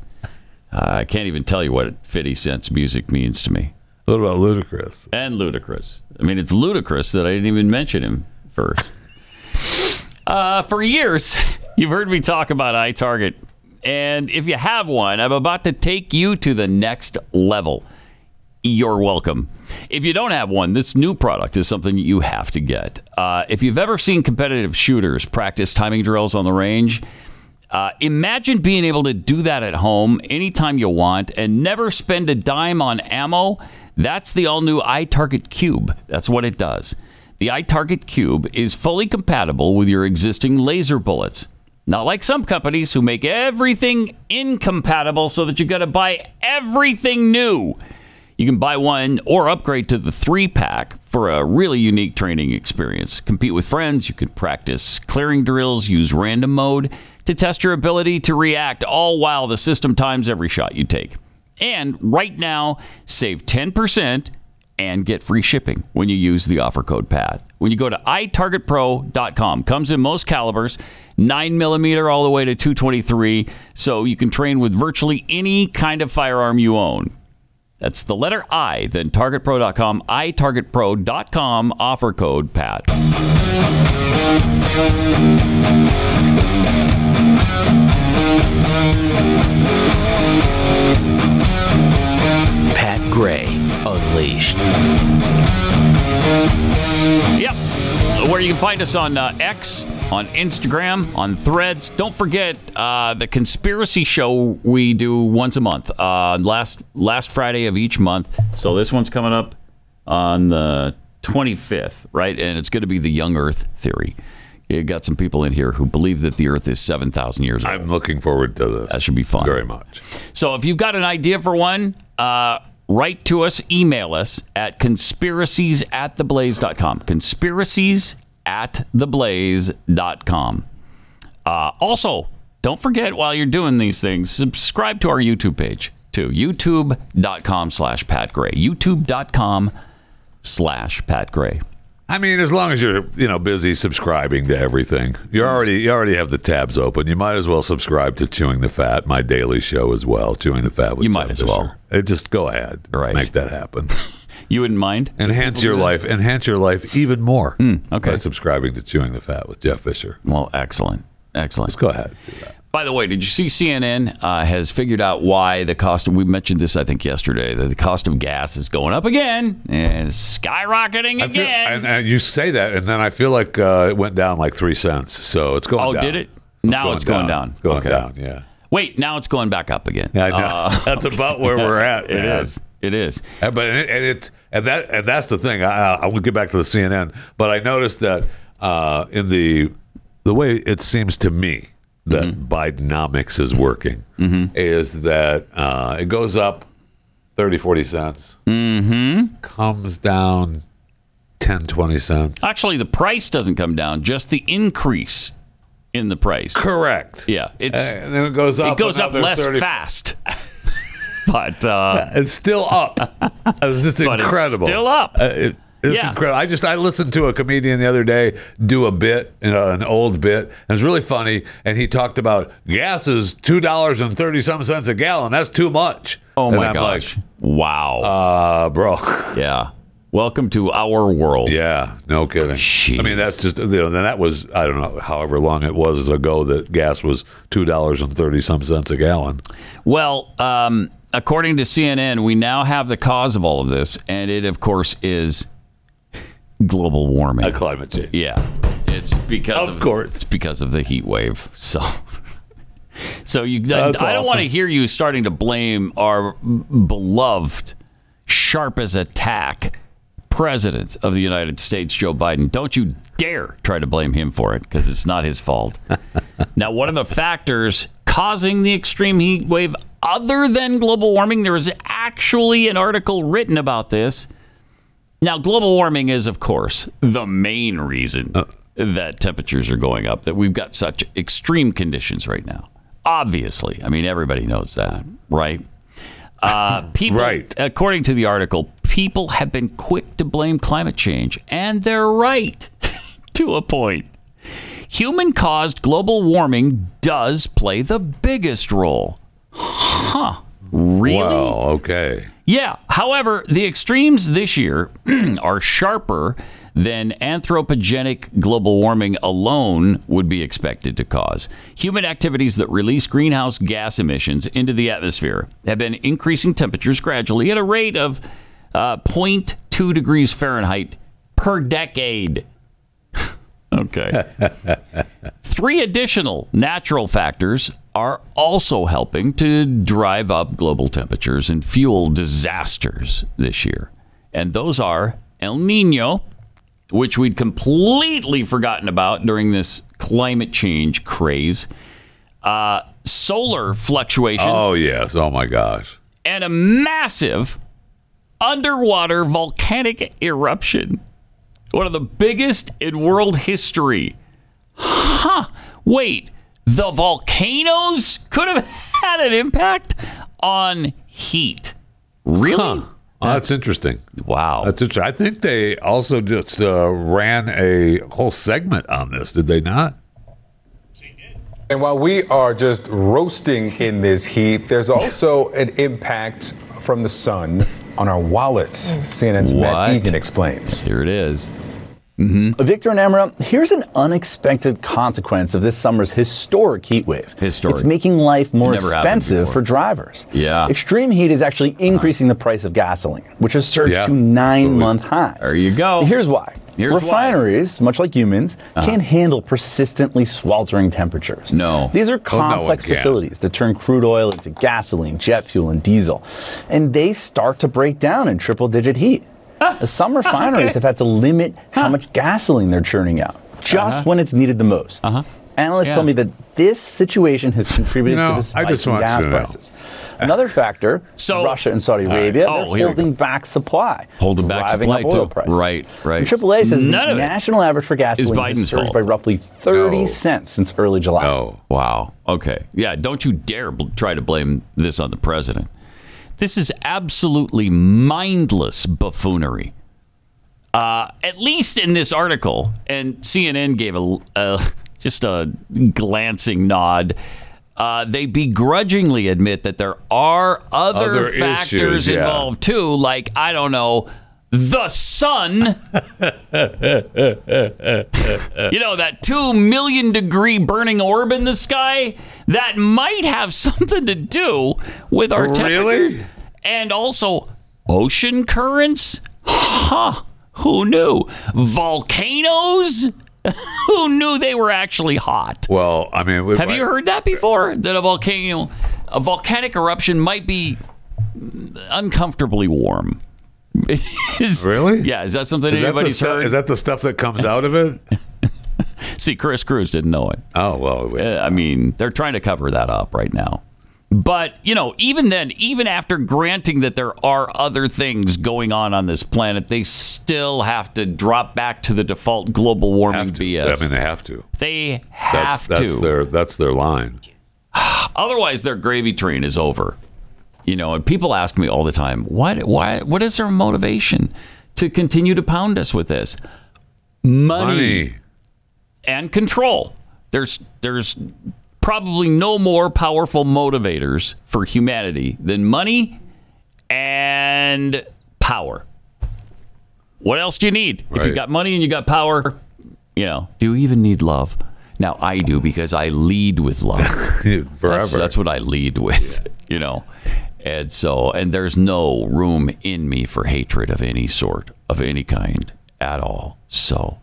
Uh, I can't even tell you what 50 Cent's music means to me. What about Ludacris? And ludicrous. I mean, it's ludicrous that I didn't even mention him first. <laughs> Uh, for years, <laughs> you've heard me talk about iTarget. And if you have one, I'm about to take you to the next level. You're welcome. If you don't have one, this new product is something you have to get. Uh, if you've ever seen competitive shooters practice timing drills on the range, uh, imagine being able to do that at home anytime you want and never spend a dime on ammo. That's the all new iTarget Cube. That's what it does. The iTarget Cube is fully compatible with your existing laser bullets. Not like some companies who make everything incompatible so that you've got to buy everything new. You can buy one or upgrade to the three pack for a really unique training experience. Compete with friends, you can practice clearing drills, use random mode to test your ability to react, all while the system times every shot you take. And right now, save 10% and get free shipping when you use the offer code PAT. When you go to itargetpro.com, comes in most calibers, 9 millimeter all the way to 223, so you can train with virtually any kind of firearm you own. That's the letter I, then targetpro.com, itargetpro.com, offer code PAT. Gray Unleashed. Yep. Where you can find us on uh, X, on Instagram, on Threads. Don't forget uh, the conspiracy show we do once a month, uh, last last Friday of each month. So this one's coming up on the 25th, right? And it's going to be the young Earth theory. You got some people in here who believe that the Earth is 7,000 years old. I'm looking forward to this. That should be fun. Very much. So if you've got an idea for one, uh, write to us, email us at conspiracies at theblaze.com. Conspiracies at theblaze.com. Uh, also, don't forget while you're doing these things, subscribe to our YouTube page too. YouTube.com slash Pat Gray. YouTube.com slash Pat Gray. I mean, as long as you're you know busy subscribing to everything, you already you already have the tabs open. You might as well subscribe to Chewing the Fat, my daily show as well. Chewing the Fat with You Jeff might as Fisher. well. Just go ahead, Right. Make that happen. <laughs> You wouldn't mind? enhance your life. Enhance your life even more. Hmm, okay. By subscribing to Chewing the Fat with Jeff Fisher. Well, excellent. Excellent. Let's go ahead. By the way, did you see CNN uh, has figured out why the cost of, we mentioned this, I think, yesterday, that the cost of gas is going up again and skyrocketing I feel, again. and, and you say that, and then I feel like uh, it went down like three cents. So it's going oh, down. did it? now it's going down. It's going Okay. down, yeah. Wait, now it's going back up again. Yeah, I know. Uh, <laughs> That's about where we're at. <laughs> It man. is. It is. And, but and it's and that and that's the thing. I, I will get back to the CNN, but I noticed that uh, in the the way it seems to me that Mm-hmm. Bidenomics is working is that uh, it goes up 30, 40 cents, Mm-hmm. comes down 10, 20 cents. Actually, the price doesn't come down; just the increase in the price. Correct. Yeah, it's And then it goes up It goes up less 30 fast, <laughs> but uh, <laughs> it's still up. It's just <laughs> But it's incredible. still up. Uh, it- it's Yeah. incredible. I just I listened to a comedian the other day do a bit, you know, an old bit, and it was really funny. And he talked about gas is two dollars and thirty some cents a gallon. That's too much. Oh And my I'm gosh! like, wow. uh, bro. <laughs> yeah. Welcome to our world. Yeah, no kidding. I mean, that's just you know, then that was I don't know, however long it was ago that gas was two dollars and thirty some cents a gallon. Well, um, according to CNN, we now have the cause of all of this, and it, of course, is global warming, A climate change. Yeah, it's because Of of, course. it's because of the heat wave. So, <laughs> so you, I, I don't want to hear you starting to blame our beloved, sharp as a tack president of the United States, Joe Biden. Don't you dare try to blame him for it because it's not his fault. <laughs> now, one of the factors causing the extreme heat wave, other than global warming, there is actually an article written about this. Now, global warming is, of course, the main reason that temperatures are going up, that we've got such extreme conditions right now. Obviously. I mean, everybody knows that, right? Uh, <laughs> people, Right. according to the article, people have been quick to blame climate change, and they're right <laughs> to a point. Human caused global warming does play the biggest role. Huh. Really? Wow. Okay. Yeah. However, the extremes this year <clears throat> are sharper than anthropogenic global warming alone would be expected to cause. Human activities that release greenhouse gas emissions into the atmosphere have been increasing temperatures gradually at a rate of uh, 0.2 degrees Fahrenheit per decade. <laughs> okay. <laughs> Three additional natural factors are also helping to drive up global temperatures and fuel disasters this year. And those are El Nino, which we'd completely forgotten about during this climate change craze, uh, solar fluctuations, Oh yes. Oh my gosh. and a massive underwater volcanic eruption. One of the biggest in world history. Huh. Wait, the volcanoes could have had an impact on heat. Really? Huh. Oh, that's interesting. Wow. That's interesting. I think they also just uh, ran a whole segment on this, did they not? And while we are just roasting in this heat, there's also an impact from the sun on our wallets. CNN's What? Matt Egan explains. Here it is. Victor and Amara, here's an unexpected consequence of this summer's historic heat wave. Historic. It's making life more expensive for drivers. Yeah. Extreme heat is actually increasing the price of gasoline, which has surged Yeah. to nine month highs. There you go. Here's why. Here's why. Refineries, much like humans, Uh-huh. can't handle persistently sweltering temperatures. No. These are Oh, no complex facilities that turn crude oil into gasoline, jet fuel, and diesel. And they start to break down in triple digit heat. <laughs> Some refineries have had to limit how much gasoline they're churning out, just Uh-huh. when it's needed the most. Uh-huh. Analysts Yeah. tell me that this situation has contributed You know, to the I spike just in want gas to prices. Another factor, So- Russia and Saudi All right. Arabia, Oh, they're here holding back supply. Holding back driving supply, up oil too. prices. Right, right. And AAA says None the national average for gasoline Biden's has surged fault. by roughly 30 No. cents since early July. Oh. Wow. Okay. Yeah. Don't you dare bl- try to blame this on the president. This is absolutely mindless buffoonery. Uh, at least in this article, and CNN gave a, a just a glancing nod. Uh, they begrudgingly admit that there are other, Other factors issues, yeah. involved too, like I don't know, the sun. <laughs> you know, that two million degree burning orb in the sky that might have something to do with our Really? temperature. And also ocean currents? Huh. Who knew? Volcanoes? <laughs> Who knew they were actually hot? Well, I mean, Have you heard that before? That a volcano, a volcanic eruption might be uncomfortably warm. <laughs> Is- Really? Yeah. Is that something Is that, anybody's stu- heard? is that the stuff that comes out of it? <laughs> See, Chris Cruz didn't know it. Oh well. Uh, I mean, they're trying to cover that up right now. But you know, even then, even after granting that there are other things going on on this planet, they still have to drop back to the default global warming BS. I mean, they have to. They That's have that's to. their that's their line. <sighs> Otherwise, their gravy train is over. You know, and people ask me all the time, what, why, what is their motivation to continue to pound us with this? Money, Money. and control. There's, there's probably no more powerful motivators for humanity than money and power. What else do you need? If you Right. got money and you got power, you know, do you even need love? Now I do because I lead with love. <laughs> Forever. That's, that's what I lead with, you know. And so, and there's no room in me for hatred of any sort, of any kind at all. So,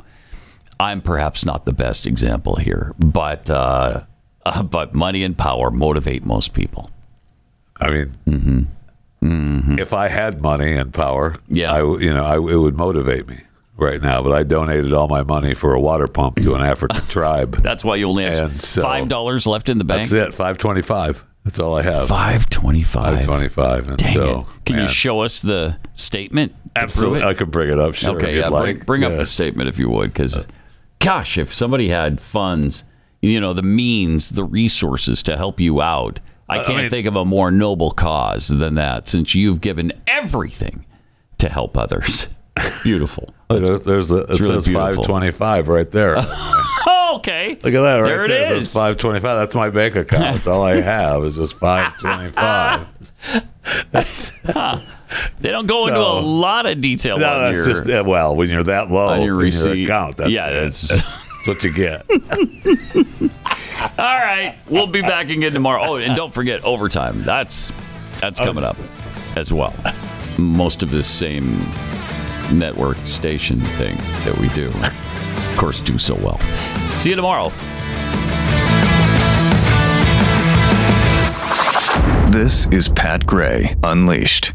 I'm perhaps not the best example here, but uh, uh, <laughs> but money and power motivate most people. I mean, Mm-hmm. if I had money and power, Yeah. I you know, I, it would motivate me right now. But I donated all my money for a water pump to an African <laughs> tribe. That's why you only have so- five dollars left in the bank. That's it. Five twenty five. That's all I have. Five twenty-five. Five twenty five. And Dang so, it! Can you show us the statement? Absolutely. I could bring it up. Sure, okay, you'd yeah, like. bring, bring up the statement if you would, because, uh, gosh, if somebody had funds, you know, the means, the resources to help you out, I I can't mean- think of a more noble cause than that. Since you've given everything to help others, <laughs> beautiful. <laughs> Look, there's, there's the, it really says five twenty five right there. <laughs> Okay. Look at that right There there. it says is. five twenty five. That's my bank account. That's all I have is just <laughs> five twenty five. <laughs> They don't go into a lot of detail. No, that's your, just uh, well, when you're that low on your receipt. account, that's, Yeah, that's- that's what you get. <laughs> All right, we'll be back again tomorrow. Oh, and don't forget overtime. That's that's coming up as well. Most of this same network station thing that we do, of course, do so well. See you tomorrow. This is Pat Gray Unleashed.